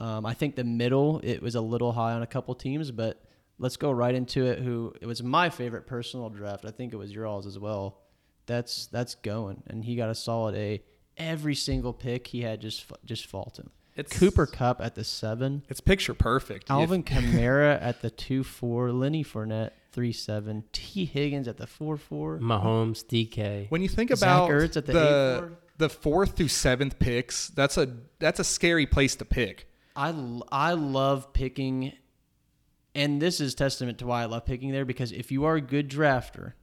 Um, I think the middle it was a little high on a couple teams, but let's go right into it. Who it was my favorite personal draft. I think it was yours as well. That's that's going, and he got a solid A. Every single pick he had just fa- just fault him. It's Cooper Kupp at the seven. It's picture perfect. Alvin Kamara at the two four, Lenny Fournette three seven, Tee Higgins at the four four. Mahomes, DK. when you think Zach about Ertz at the the, eight four. the fourth through seventh picks, that's a that's a scary place to pick. I I love picking, and this is testament to why I love picking there because if you are a good drafter, p-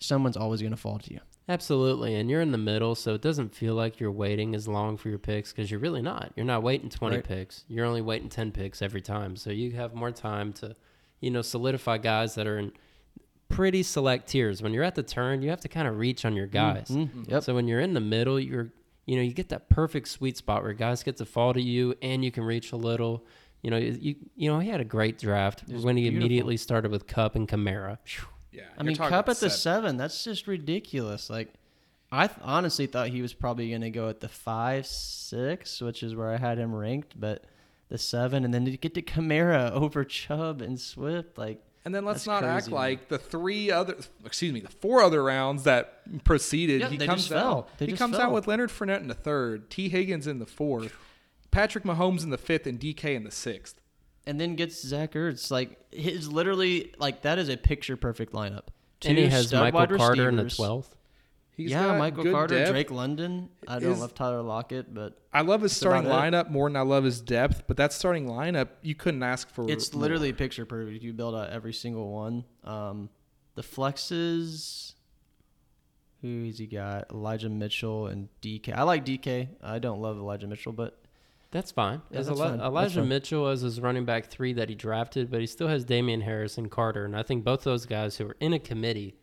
someone's always going to fall to you. Absolutely. And you're in the middle, so it doesn't feel like you're waiting as long for your picks because you're really not. You're not waiting 20 Right. picks. You're only waiting 10 picks every time. So you have more time to, you know, solidify guys that are in pretty select tiers. When you're at the turn, you have to kind of reach on your guys. Mhm. Yep. So when you're in the middle, you're, you know, you get that perfect sweet spot where guys get to fall to you and you can reach a little. You know, you you know he had a great draft when he beautiful. immediately started with Kupp and Kamara. Yeah, I mean, Kupp at the seven, that's just ridiculous. Like, I th- honestly thought he was probably going to go at the five, six, which is where I had him ranked, but the seven, and then to get to Kamara over Chubb and Swift, like, And then let's not act crazy, like the three other, excuse me, the four other rounds that preceded. Yeah, he they comes just fell. out. He comes fell. out with Leonard Fournette in the third, Tee Higgins in the fourth, Patrick Mahomes in the fifth, and DK in the sixth. And then gets Zach Ertz. Like, his literally, like, that is a picture perfect lineup. and he has Michael wide Carter in the 12th. He's yeah, Michael Carter, depth. Drake London. I don't Is- love Tyler Lockett, but I love his starting about it. lineup more than I love his depth, but that starting lineup you couldn't ask for. it's more. literally picture perfect. You build out every single one. Um, the flexes. Who's he got? Elijah Mitchell and DK. I like DK. I don't love Elijah Mitchell, but That's fine. Yeah, As that's Eli- fine. Elijah fine. Mitchell as his running back three that he drafted, but he still has Damien Harris and Carter, and I think both those guys who are in a committee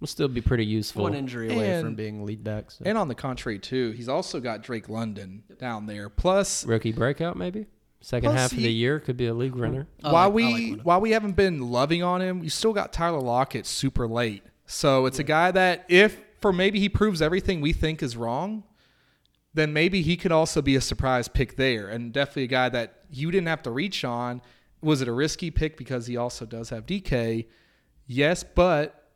will still be pretty useful. one injury away from being lead back. So. And on the contrary, too, he's also got Drake London down there. Plus, Rookie breakout, maybe second Plus half of the year could be a league uh-huh. runner. I while like- we like while we haven't been loving on him, you still got Tyler Lockett super late. So it's a guy that if for maybe he proves everything we think is wrong, then maybe he could also be a surprise pick there, and definitely a guy that you didn't have to reach on. was it a risky pick because he also does have DK? Yes, but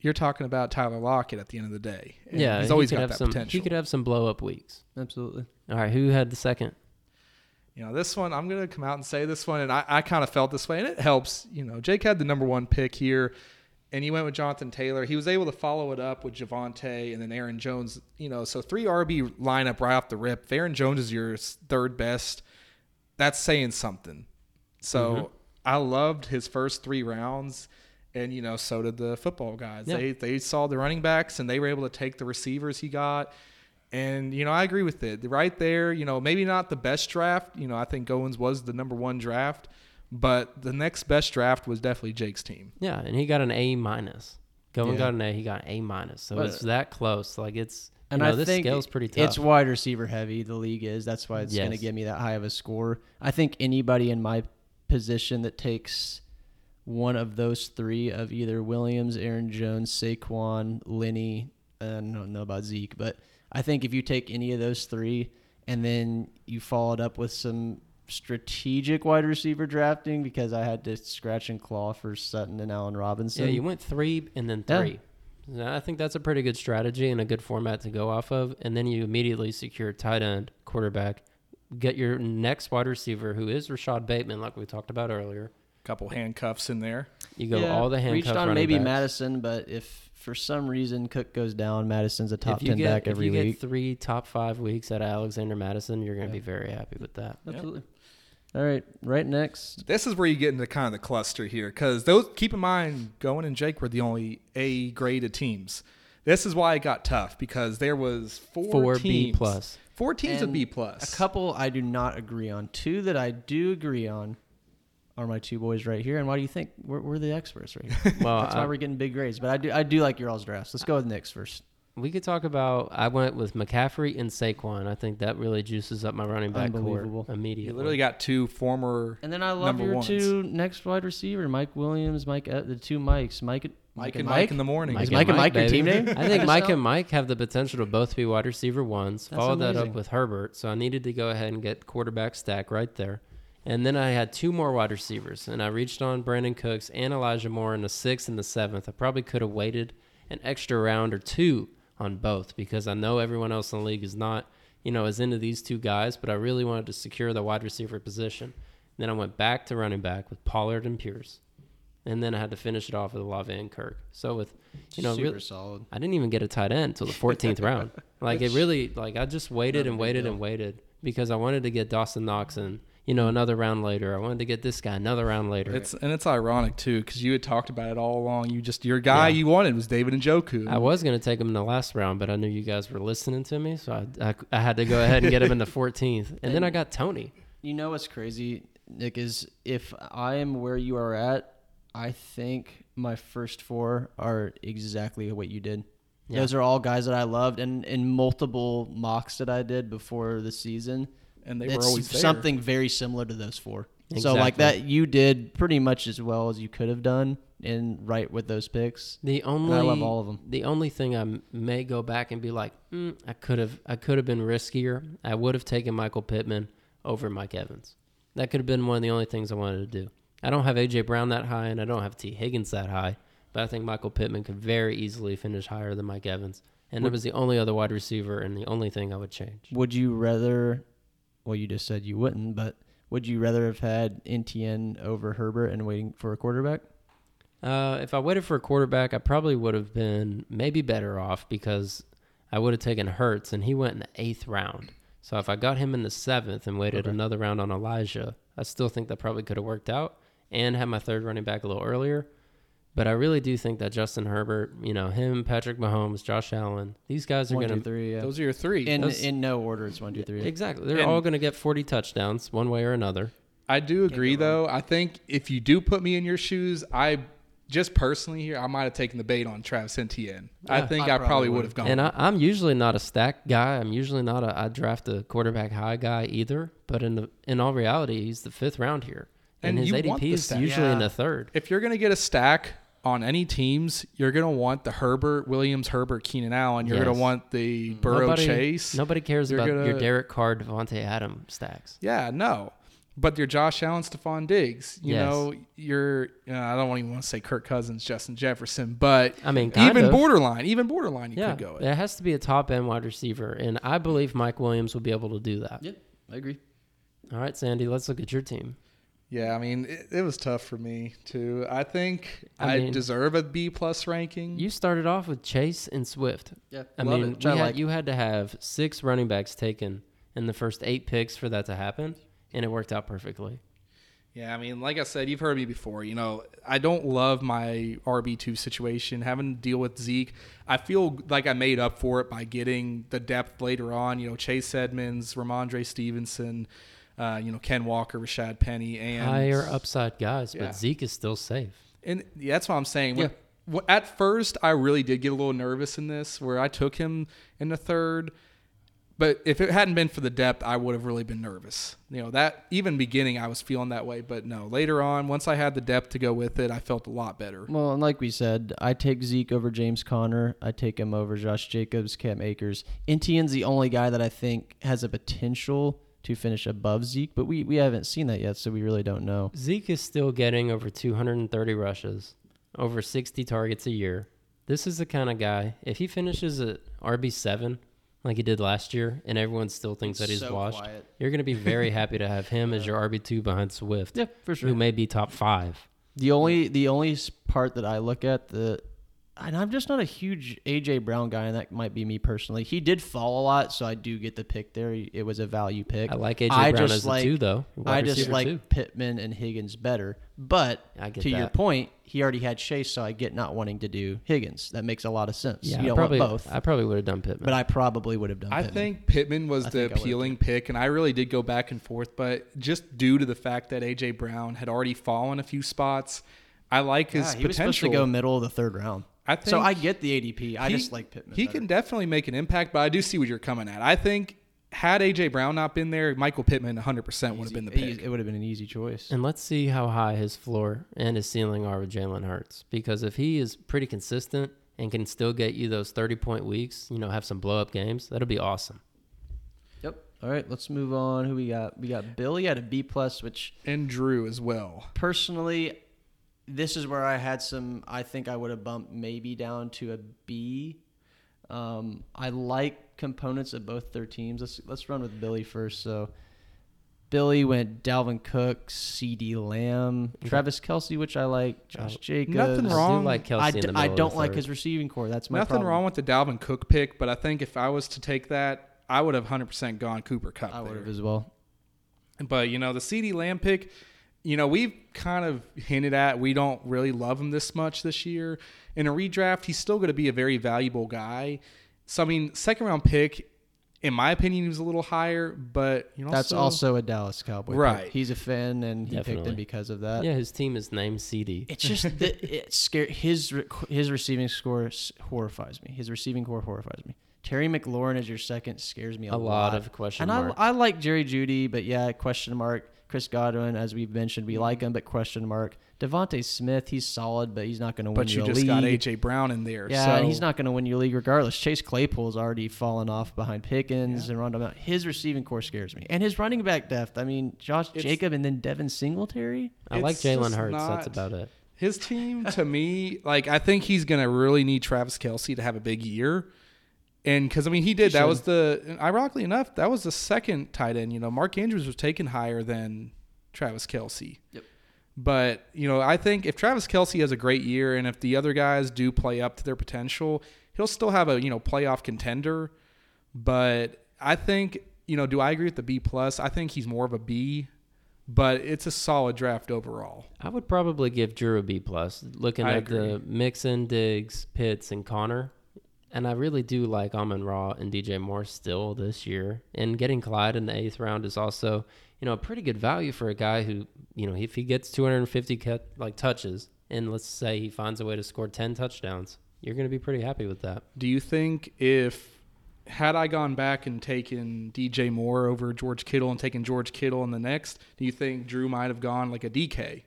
you're talking about Tyler Lockett at the end of the day. And yeah, he's always could got have that some. potential. He could have some blow up weeks. Absolutely. All right, who had the second? You know, this one, I'm going to come out and say this one, and I, I kind of felt this way, and it helps. You know, Jake had the number one pick here, and he went with Jonathan Taylor. He was able to follow it up with Javonte and then Aaron Jones. You know, so three RB lineup right off the rip. If Aaron Jones is your third best, that's saying something. So mm-hmm. I loved his first three rounds. And you know, so did the football guys. Yeah. They they saw the running backs and they were able to take the receivers he got. And you know, I agree with it. Right there, you know, maybe not the best draft. You know, I think Goins was the number one draft, but the next best draft was definitely Jake's team. Yeah, and he got an A minus. Goen Yeah. got an A. He got an A minus. So But- it's that close. Like it's. And you know, I this think scale's pretty tough. it's wide receiver heavy. The league is. That's why it's going to give me that high of a score. I think anybody in my position that takes one of those three of either Williams, Aaron Jones, Saquon, Lenny, uh, I don't know about Zeke, but I think if you take any of those three and then you follow it up with some strategic wide receiver drafting because I had to scratch and claw for Sutton and Allen Robinson. Yeah, you went three and then Yeah. three. So I think that's a pretty good strategy and a good format to go off of. And then you immediately secure tight end, quarterback, get your next wide receiver, who is Rashod Bateman, like we talked about earlier. couple handcuffs in there. You go Yeah, all the handcuff reached on maybe backs. Mattison, but if for some reason Cook goes down, Mattison's a top ten get, back every if you week. get three top five weeks out of Alexander Mattison, you're going to Yeah. be very happy with that. Absolutely. All right, right next. This is where you get into kind of the cluster here, because those keep in mind, Going and Jake were the only A graded teams. This is why it got tough because there was four, Four teams, B four teams of B plus. A couple I do not agree on. Two that I do agree on are my two boys right here. And why do you think we're, we're the experts right here? Well, That's why we're getting big grades. But I do I do like your all's drafts. Let's go with Nick's first. We could talk about. I went with McCaffrey and Saquon. I think that really juices up my running back Unbelievable. core immediately. You literally got two former And then I love Number your ones. two next wide receiver, Mike Williams, Mike uh, the two Mikes, Mike, Mike and Mike in the morning. Is Mike and Mike your baby. team name? I think Mike and Mike have the potential to both be wide receiver ones. That's Follow that up with Herbert, so I needed to go ahead and get quarterback stack right there. And then I had two more wide receivers, and I reached on Brandin Cooks and Elijah Moore in the sixth and the seventh. I probably could have waited an extra round or two on both because I know everyone else in the league is not, you know, as into these two guys, but I really wanted to secure the wide receiver position. then I went back to running back with Pollard and Pierce. And then I had to finish it off with Olave and Kirk. So with, you know, super really, solid. I didn't even get a tight end until the 14th round. Like it really, like I just waited and waited deal. and waited because I wanted to get Dawson Knox and you know another round later. I wanted to get this guy another round later. It's and it's ironic too because you had talked about it all along. You just your guy Yeah. you wanted was David Njoku. I was gonna take him in the last round, but I knew you guys were listening to me, so I, I, I had to go ahead and get him in the 14th. And then I got Tony. You know what's crazy, Nick, is if I am where you are at, I think my first four are exactly what you did. Yeah. Those are all guys that I loved, and in multiple mocks that I did before the season, and they were it's always there. something very similar to those four. So like that, you did pretty much as well as you could have done in right with those picks. The only I love all of 'em. The only thing I may go back and be like, mm, I could have, I could have been riskier. I would have taken Michael Pittman over Mike Evans. That could have been one of the only things I wanted to do. I don't have AJ Brown that high, and I don't have Tee Higgins that high, but I think Michael Pittman could very easily finish higher than Mike Evans, and it was the only other wide receiver and the only thing I would change. Would you rather? Well, you just said you wouldn't, but would you rather have had Etienne over Herbert and waiting for a quarterback? Uh, if I waited for a quarterback, I probably would have been maybe better off because I would have taken Hurts, and he went in the eighth round. So if I got him in the seventh and waited Okay. another round on Elijah, I still think that probably could have worked out and had my third running back a little earlier. But I really do think that Justin Herbert, you know, him, Patrick Mahomes, Josh Allen, these guys are One, going two, to three. Yeah. Those are your three. in those- in no order. It's one, two, three. exactly. They're And- all going to get 40 touchdowns one way or another. I do agree go wrong. though. I think if you do put me in your shoes, I just personally here, I might have taken the bait on Travis Etienne. I think I I, probably probably would would've. gone. And I, I'm usually not a stack guy. I'm usually not a I draft a quarterback high guy either. But in the, in all reality, he's the fifth round here, and, And his ADP is stack. usually in the third. if you're gonna get a stack on any teams, you're gonna want the Herbert, Williams, Herbert, Keenan Allen. You're Yes. gonna want the Burrow nobody, Chase. Nobody cares You're about your gonna- Derek Carr, Davante Adams stacks. Yeah, no. but you're Josh Allen, Stefon Diggs. You Yes. know, you're. Uh, I don't even want to say Kirk Cousins, Justin Jefferson, but I mean, even of. borderline, even borderline, you yeah, could go. It. there has to be a top end wide receiver, and I believe Mike Williams will be able to do that. Yep, I agree. All right, Sandy, let's look at your team. Yeah, I mean, it, it was tough for me too. I think I I, mean- deserve a B plus ranking. You started off with Chase and Swift. Yeah, I love mean, it. Which I we had- like. you had to have six running backs taken in the first eight picks for that to happen, and it worked out perfectly. Yeah, I mean, like I said, you've heard me before. You know, I don't love my RB two situation. Having to deal with Zeke, I feel like I made up for it by getting the depth later on. You know, Chase Edmonds, Rhamondre Stevenson, uh, you know, Ken Walker, Rashaad Penny, and Higher upside guys, Yeah. but Zeke is still safe. And yeah, that's what I'm saying. When- wh- At first, I really did get a little nervous in this, where I took him in the third. But if it hadn't been for the depth, I would have really been nervous. You know, that even beginning, I was feeling that way. But no, later on, once I had the depth to go with it, I felt a lot better. Well, and like we said, I take Zeke over James Conner. I take him over Josh Jacobs, Cam Akers. Etienne's the only guy that I think has a potential to finish above Zeke, but we, we haven't seen that yet, so we really don't know. Zeke is still getting over 230 rushes, over 60 targets a year. This is the kind of guy, if he finishes at RB7 like he did last year, and everyone still thinks that he's So washed, quiet. you're going to be very happy to have him as your RB2 behind Swift, Yeah, for sure. who may be top five. The only the only part that I look at the and I'm just not a huge AJ Brown guy, and that might be me personally. He did fall a lot, so I do get the pick there. It was a value pick. I like AJ I Brown just as a like- two, though. Wide I just like too. Pittman and Higgins better. But I get to your point, he already had Chase, so I get not wanting to do Higgins. That makes a lot of sense. Yeah, you I don't probably, want both, I probably would have done Pittman. but I probably would have done. I Pittman. think Pittman was I the think appealing pick, and I really did go back and forth. But just due to the fact that AJ Brown had already fallen a few spots, I like his Yeah, he was supposed to go middle of the third round. I think so I get the ADP. I he- just like Pittman. He better. can definitely make an impact, but I do see what you're coming at. I think had AJ Brown not been there, Michael Pittman 100 percent would have been the Easy- pick. It would have been an easy choice. And let's see how high his floor and his ceiling are with Jalen Hurts. Because if he is pretty consistent and can still get you those 30 point weeks, you know, have some blow up games, that'll be awesome. Yep. All right, let's move on. Who we got? We got Billy at a B plus, which And Drew as well. personally, this is where I had some. I think I would have bumped maybe down to a B. Um, I like components of both their teams. Let's let's run with Billy first. So, Billy went Dalvin Cook, CeeDee Lamb, Travis Kelce, which I like, Josh Uh, Jacobs. nothing I wrong. do like Kelce I, in the I don't like his receiving core. That's my Nothing problem. wrong with the Dalvin Cook pick, but I think if I was to take that, I would have 100 percent gone Cooper Kupp. I would have as well. But you know, the CD Lamb pick, you know, we've kind of hinted at we don't really love him this much this year. In a redraft, he's still going to be a very valuable guy. So I mean, second round pick, in my opinion, he was a little higher, but you know, That's also a Dallas Cowboy. pick. Right. He's a fan, and he picked him because of that. Yeah, his team is named CD. It's just that it scare his his receiving score horrifies me. His receiving core horrifies me. Terry McLaurin as your second scares me a, A lot of question And marks. I, I like Jerry Jeudy, but yeah, question mark. Chris Godwin, as we've mentioned, we like mm-hmm. him, but question mark. DeVonta Smith, he's solid, but he's not going to win but you you just league. got AJ Brown in there. Yeah, so and he's not going to win you a league regardless. Chase Claypool's already fallen off behind Pickens and Rondo. Mount. His receiving core scares me, and his running back depth. I mean, Josh It's- Jacob and then Devin Singletary. I like Jalen just Hurts. That's about it. His team, to me, like I think he's gonna really need Travis Kelce to have a big year, and because I mean he did. He that should. was the ironically enough, that was the second tight end. You know, Mark Andrews was taken higher than Travis Kelce. Yep. But you know, I think if Travis Kelce has a great year, and if the other guys do play up to their potential, he'll still have a you know playoff contender. But I think you know, do I agree with the B plus? I think he's more of a B, but it's a solid draft overall. I would probably give Drew a B plus. Looking I at the Mixon, Diggs, Pitts, and Conner, and I really do like Amon-Ra and DJ Moore still this year. And getting Clyde in the eighth round is also, you know, a pretty good value for a guy who, you know, if he gets 250 cut, like touches, and let's say he finds a way to score 10 touchdowns, you're going to be pretty happy with that. Do you think if had I gone back and taken DJ Moore over George Kittle and taken George Kittle in the next, do you think Drew might have gone like a DK?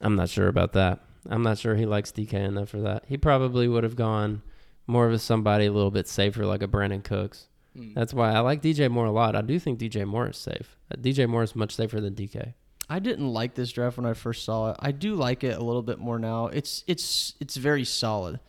I'm not sure about that. I'm not sure he likes DK enough for that. He probably would have gone more of a somebody a little bit safer, like a Brandin Cooks, That's why I like DJ Moore a lot. I do think DJ Moore is safe. Uh, DJ Moore is much safer than DK. I didn't like this draft when I first saw it. I do like it a little bit more now. It's it's it's very solid.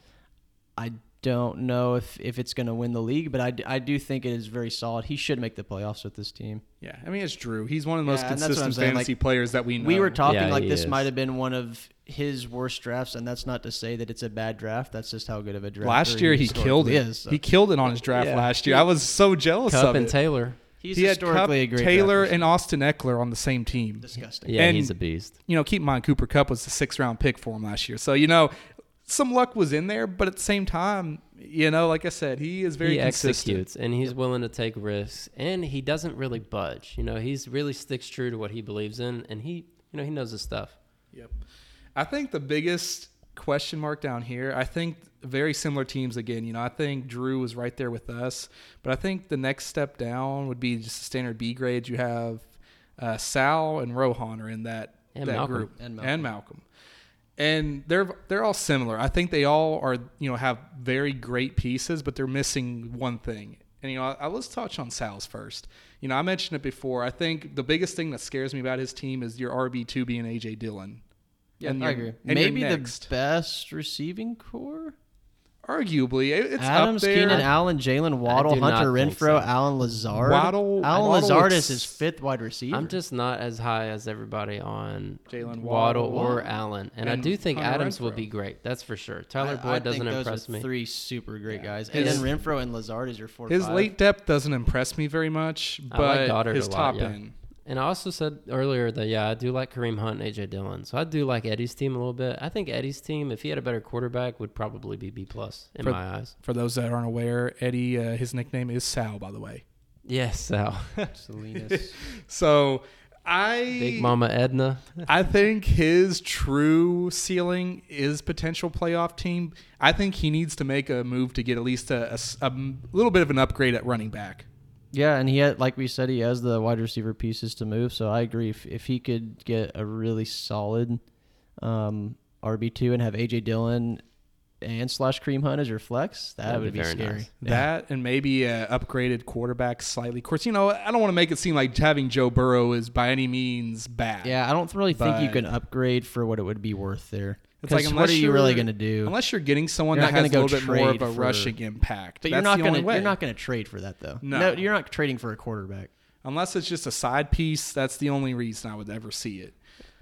I don't know if, if it's going to win the league, but I, I do think it is very solid. He should make the playoffs with this team. Yeah, I mean it's Drew. He's one of the most Yeah, and that's what I'm consistent fantasy like, players that we know. We were talking Yeah, like this is. might have been one of his worst drafts, and that's not to say that it's a bad draft. That's just how good of a draft. last year. He killed it. Is, so. He killed it on his draft Yeah. last year. I was so jealous Kupp of and it. Taylor. He's he had Kupp, a great Taylor draft and Austin Ekeler on the same team. disgusting. Yeah, And- he's a beast. You know, keep in mind Cooper Kupp was the sixth round pick for him last year. So you know, some luck was in there, but at the same time, you know, like I said, he is very he consistent. executes and he's willing to take risks and he doesn't really budge. You know, he's really sticks true to what he believes in and he, you know, he knows his stuff. Yep. I think the biggest question mark down here, I think very similar teams again. You know, I think Drew was right there with us, but I think the next step down would be just the standard B grades. You have uh, Sal and Rohan are in that, And that Malcolm. group. And Malcolm. And Malcolm. And they're they're all similar. I think they all are you know have very great pieces, but they're missing one thing. And you know, I, I- let's touch on Sal's first. You know, I mentioned it before. I think the biggest thing that scares me about his team is your RB two being AJ Dillon. Yeah, And I agree. Maybe the best receiving core. Arguably, it's Adams, up there. Keenan Allen, Jaylen Waddle, Hunter think Renfro, so. Allen Lazard. Waddle- Allen Waddle Lazard is his fifth wide receiver. I'm just not as high as everybody on Jaylen Waddle, Waddle. or Allen. And, I do think Hunter Adams will be great. That's for sure. I- Tyler I Boyd doesn't think those impress are me. Three super great Yeah. guys, His- and then Renfrow and Lazard is your four. His five. late depth doesn't impress me very much, I but like Goddard his a lot, top yeah. end. And I also said earlier that yeah, I do like Kareem Hunt and AJ Dillon. So I do like Eddie's team a little bit. I think Eddie's team, if he had a better quarterback, would probably be B plus in For- my eyes. For those that aren't aware, Eddie, uh, his nickname is Sal, by the way. Yes, Sal. Salinas. So I Big Mama Edna. I think his true ceiling is potential playoff team. I think he needs to make a move to get at least a a little bit of an upgrade at running back. Yeah, and he had, like we said, he has the wide receiver pieces to move. So I agree. If, if he could get a really solid um, RB two and have AJ Dillon and slash Kareem Hunt as your flex, that That'd would be be, scary. nice. Yeah. That and maybe a upgraded quarterback slightly. Of course, you know I don't want to make it seem like having Joe Burrow is by any means bad. Yeah, I don't really think you can upgrade for what it would be worth there. It's like, what are you really going to do? Unless you're getting someone You're that not has a gonna little go bit more of trade a for- rushing impact. But That's you're not going to you're not going to trade for that though. No. you're not trading for a quarterback. unless it's just a side piece. That's the only reason I would ever see it.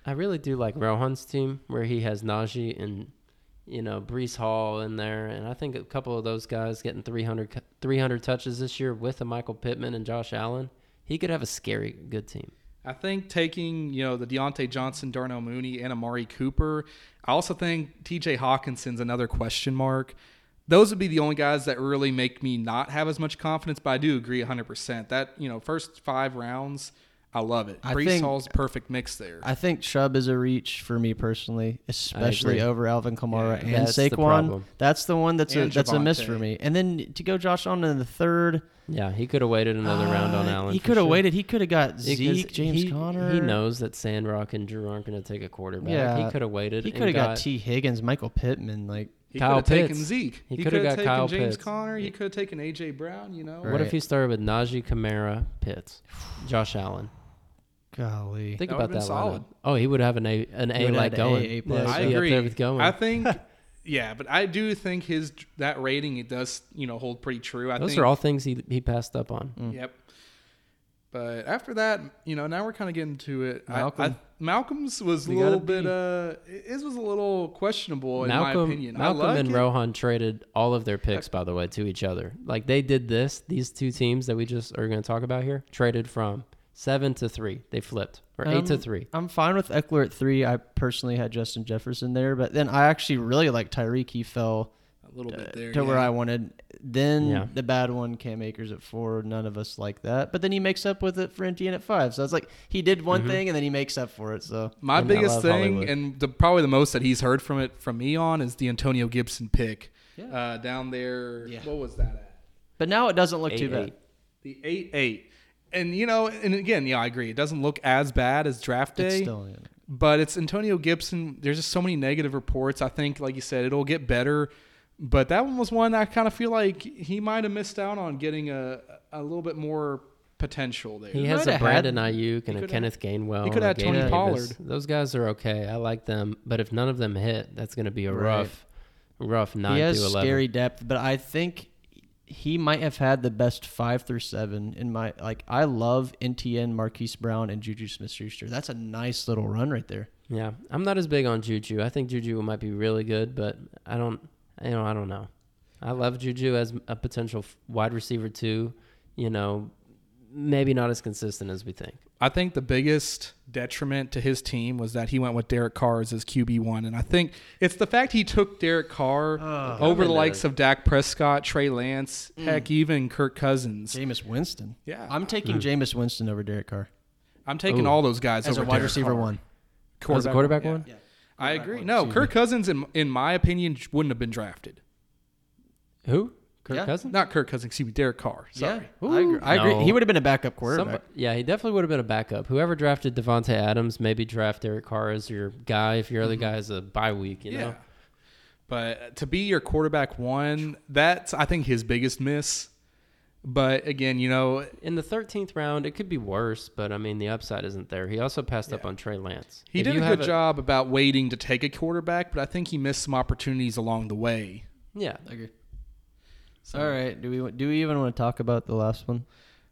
I really do like Rohan's team where he has Najee and you know Breece Hall in there, and I think a couple of those guys getting 300, 300 touches this year with a Michael Pittman and Josh Allen, he could have a scary good team. I think taking, you know, the Diontae Johnson, Darnell Mooney, and Amari Cooper. I also think TJ Hockenson's another question mark. Those would be the only guys that really make me not have as much confidence, but I do agree 100%. That, you know, first five rounds, I love it. I Breece think- Hall's perfect mix there. I think Chubb is a reach for me personally, especially over Alvin Kamara Yeah, and that's the Saquon. problem. That's the one that's a And that's a miss for me. And then to go Josh on in the third, Yeah, he could have waited another round on uh, Allen. He could have sure. waited. He could have got Because Zeke, James he, Conner. He knows that Sandrock and Drew aren't going to take a quarterback. Yeah. he could have waited. He could have got, got Tee Higgins, Michael Pittman. Like he Kyle could have taken Pitts. Zeke. He He, coulda got taken Kyle James Pitts. Conner. He could have taken A.J. Brown, you know. Right. What if he started with Najee, Kamara, Pitts, Josh Allen? Golly, Think That about that solid. lineup. Oh, he would have an A, an A like going. A, a plus. he'd I agree. there with going. I think, yeah, but I do think his that rating it does you know hold pretty true. I Those think, are all things he he passed up on. Mm. Yep. But after that, you know, now we're kind of getting to it. Malcolm. I, Malcolm's was a little gotta bit. Uh, his was a little questionable in Malcolm, my opinion. I Malcolm like and it. Rohan traded all of their picks, by the way, to each other. Like they did this. These two teams that we just are going to talk about here traded from seven to three. They flipped or eight to Um, three. I'm fine with Ekeler at three. I personally had Justin Jefferson there, but then I actually really like Tyreek. He fell a little uh, bit there to where. I wanted. Then Yeah. the bad one, Cam Akers at four. None of us like that. But then he makes up with it for Etienne at five. So it's like he did one Mhm. thing and then he makes up for it. So My And biggest thing, Hollywood. and the probably the most that he's heard from it from me on, is the Antonio Gibson pick Yeah. uh, down there. Yeah. What was that at? But now it doesn't look too Eight, bad. The eight eight. And you know, and again, yeah, I agree. It doesn't look as bad as draft It's day. still but it's Antonio Gibson. There's just so many negative reports. I think, like you said, it'll get better. but that one was one I kind of feel like he might have missed out on getting a a little bit more potential there. He has might a have Brandon had- Aiyuk and a could Kenneth Gainwell. he could have Tony Gabe Pollard. Those guys are okay. I like them, but if none of them hit, that's going to be a Right. rough, rough nine he has scary depth, but I think he might have had the best five through seven in my like. I love Etienne, Marquise Brown, and Juju Smith-Schuster. That's a nice little run right there. Yeah, I'm not as big on Juju. I think Juju might be really good, but I don't, you know, I don't know. I love Juju as a potential wide receiver too. You know, maybe not as consistent as we think. I think the biggest detriment to his team was that he went with Derek Carr as his QB one, and I think it's the fact he took Derek Carr Uh, over the likes of Dak Prescott, Trey Lance, Mm. heck, even Kirk Cousins. Jameis Winston. Yeah, I'm taking Jameis Winston over Derek Carr I'm taking Ooh. all those guys as a over wide Derek receiver Carr. one. As a quarterback yeah. one? I agree. No, excuse Kirk. Cousins, in in my opinion, wouldn't have been drafted. Who? Kirk Yeah. Cousins? Not Kirk Cousins, excuse me, Derek Carr. Sorry. Yeah, I agree. I agree. No. He would have been a backup quarterback. Somebody- yeah, he definitely would have been a backup. Whoever drafted Davante Adams, maybe draft Derek Carr as your guy if your other guy is a bye week. You Mm-hmm. yeah. know, But to be your quarterback one, that's I think his biggest miss. But again, you know, in the 13th round, it could be worse, but I mean the upside isn't there. He also passed up on Trey Lance. he If did a have good job about waiting to take a quarterback, but I think he missed some opportunities along the way. Yeah, I agree. All right. Do we do we even want to talk about the last one?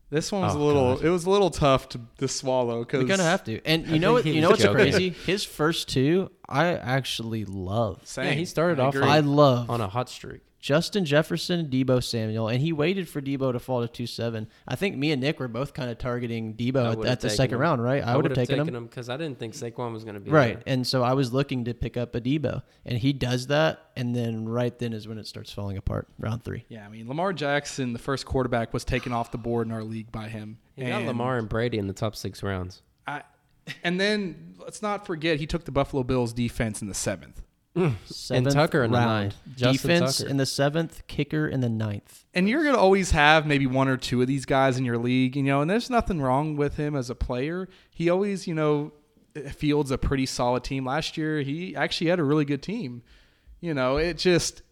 This one was Oh, a little. God. It was a little tough to, to swallow because We kind of have to. And you I know what? You know what's joking. crazy? His first two, I actually love. Same. Yeah, he started I off agree. I love on a hot streak. Justin Jefferson, Deebo Samuel, and he waited for Deebo to fall to two seven. I think me and Nick were both kind of targeting Deebo at, at the second him. round, right? I, would have would've taken, him. because I didn't think Saquon was going to be Right, there. and so I was looking to pick up a Deebo, and he does that, and then right then is when it starts falling apart. Round three. Yeah, I mean Lamar Jackson, the first quarterback, was taken off the board in our league by him. He got Lamar and Brady in the top six rounds. I, and then let's not forget he took the Buffalo Bills defense in the seventh. Mm. Seventh Tucker in the round. ninth. Justin Defense Tucker. in the seventh, kicker in the ninth. And you're gonna always have maybe one or two of these guys in your league, you know. And there's nothing wrong with him as a player. He always, you know, fields a pretty solid team. Last year, he actually had a really good team. You know, it just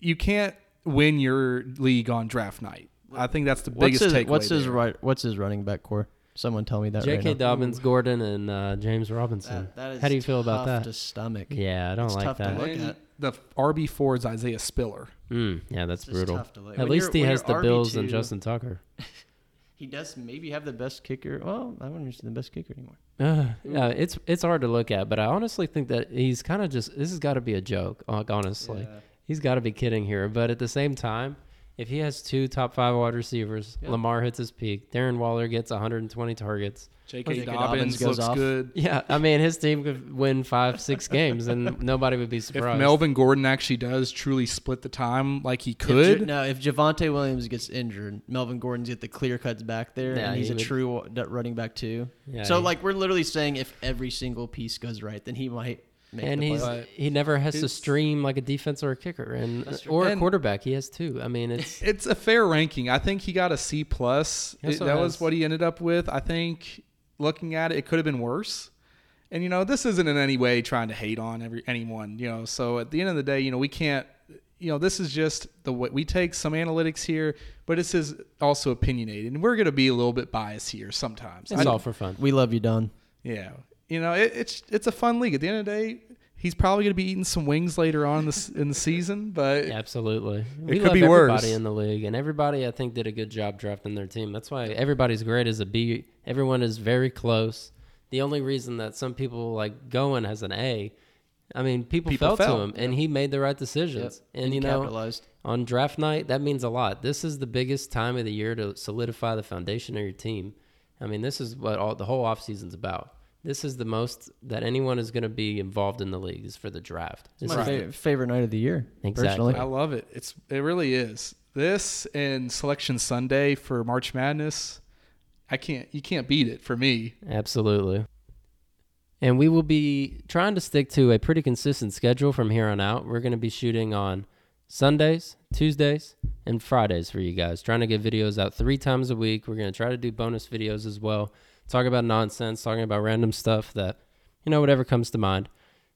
you can't win your league on draft night. I think that's the What's biggest his takeaway. What's his there. right? What's his running back core? Someone tell me that. J.K. right now. Dobbins, Gordon, and uh, James Robinson. That- that is How do you feel about that? To stomach. yeah, I don't It's like tough to that. look And at. the RB four is Isaiah Spiller. Mm, yeah, that's It's brutal. tough to look. At When least he has the you're Bills and Justin Tucker. He does maybe have the best kicker. Well, I wouldn't say the best kicker anymore. Uh, yeah, it's it's hard to look at, but I honestly think that he's kind of just. This has got to be a joke. Like honestly, he's got to be kidding here. But at the same time, if he has two top five wide receivers, Yeah. Lamar hits his peak. Darren Waller gets 120 targets. J.K. J.K. Dobbins, Dobbins goes looks off. good. Yeah, I mean his team could win five, six games, and nobody would be surprised. If. Melvin Gordon actually does truly split the time like he If could, J- now, if Javonte Williams gets injured, Melvin Gordon's get the clear cuts back there, Yeah, and he's he a would- true uh, running back too. Yeah, so, he- like, we're literally saying if every single piece goes right, then he might make and the he's playoffs. But he never has to stream like a defense or a kicker, and That's true. or a quarterback. He has two. I mean, it's it's a fair ranking. I think he got a C plus. It- also that was what he ended up with. I think looking at it, it could have been worse. And you know, this isn't in any way trying to hate on every anyone. You know, so at the end of the day, you know, we can't. You know, this is just the way we take some analytics here, but this is also opinionated, and we're going to be a little bit biased here sometimes. it's I- all for fun. we love you, Don. yeah, you know, it, it's it's a fun league. At the end of the day, he's probably going to be eating some wings later on in the in the season, but Absolutely. We could love be everybody worse. Everybody in the league, and everybody I think did a good job drafting their team. That's why everybody's great as a B. Everyone is very close. The only reason that some people like going as an A, I mean, people, People fell, fell, to him, and he made the right decisions. And He you know, capitalized. on draft night, that means a lot. This is the biggest time of the year to solidify the foundation of your team. I mean, this is what all the whole offseason's about. This is the most that anyone is going to be involved in the league is for the draft. It's This my is- fa- favorite night of the year. Exactly. Personally. I love it. It's it really is. This and Selection Sunday for March Madness, I can't you can't beat it for me. Absolutely. And we will be trying to stick to a pretty consistent schedule from here on out. We're going to be shooting on Sundays, Tuesdays, and Fridays for you guys. Trying to get videos out three times a week. We're going to try to do bonus videos as well. Talk about nonsense, talking about random stuff that, you know, whatever comes to mind.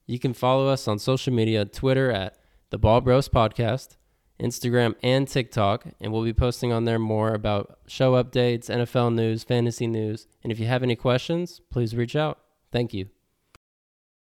You can follow us on social media Twitter at the Ball Bros Podcast, Instagram, and TikTok. And we'll be posting on there more about show updates, NFL news, fantasy news. And if you have any questions, please reach out. Thank you.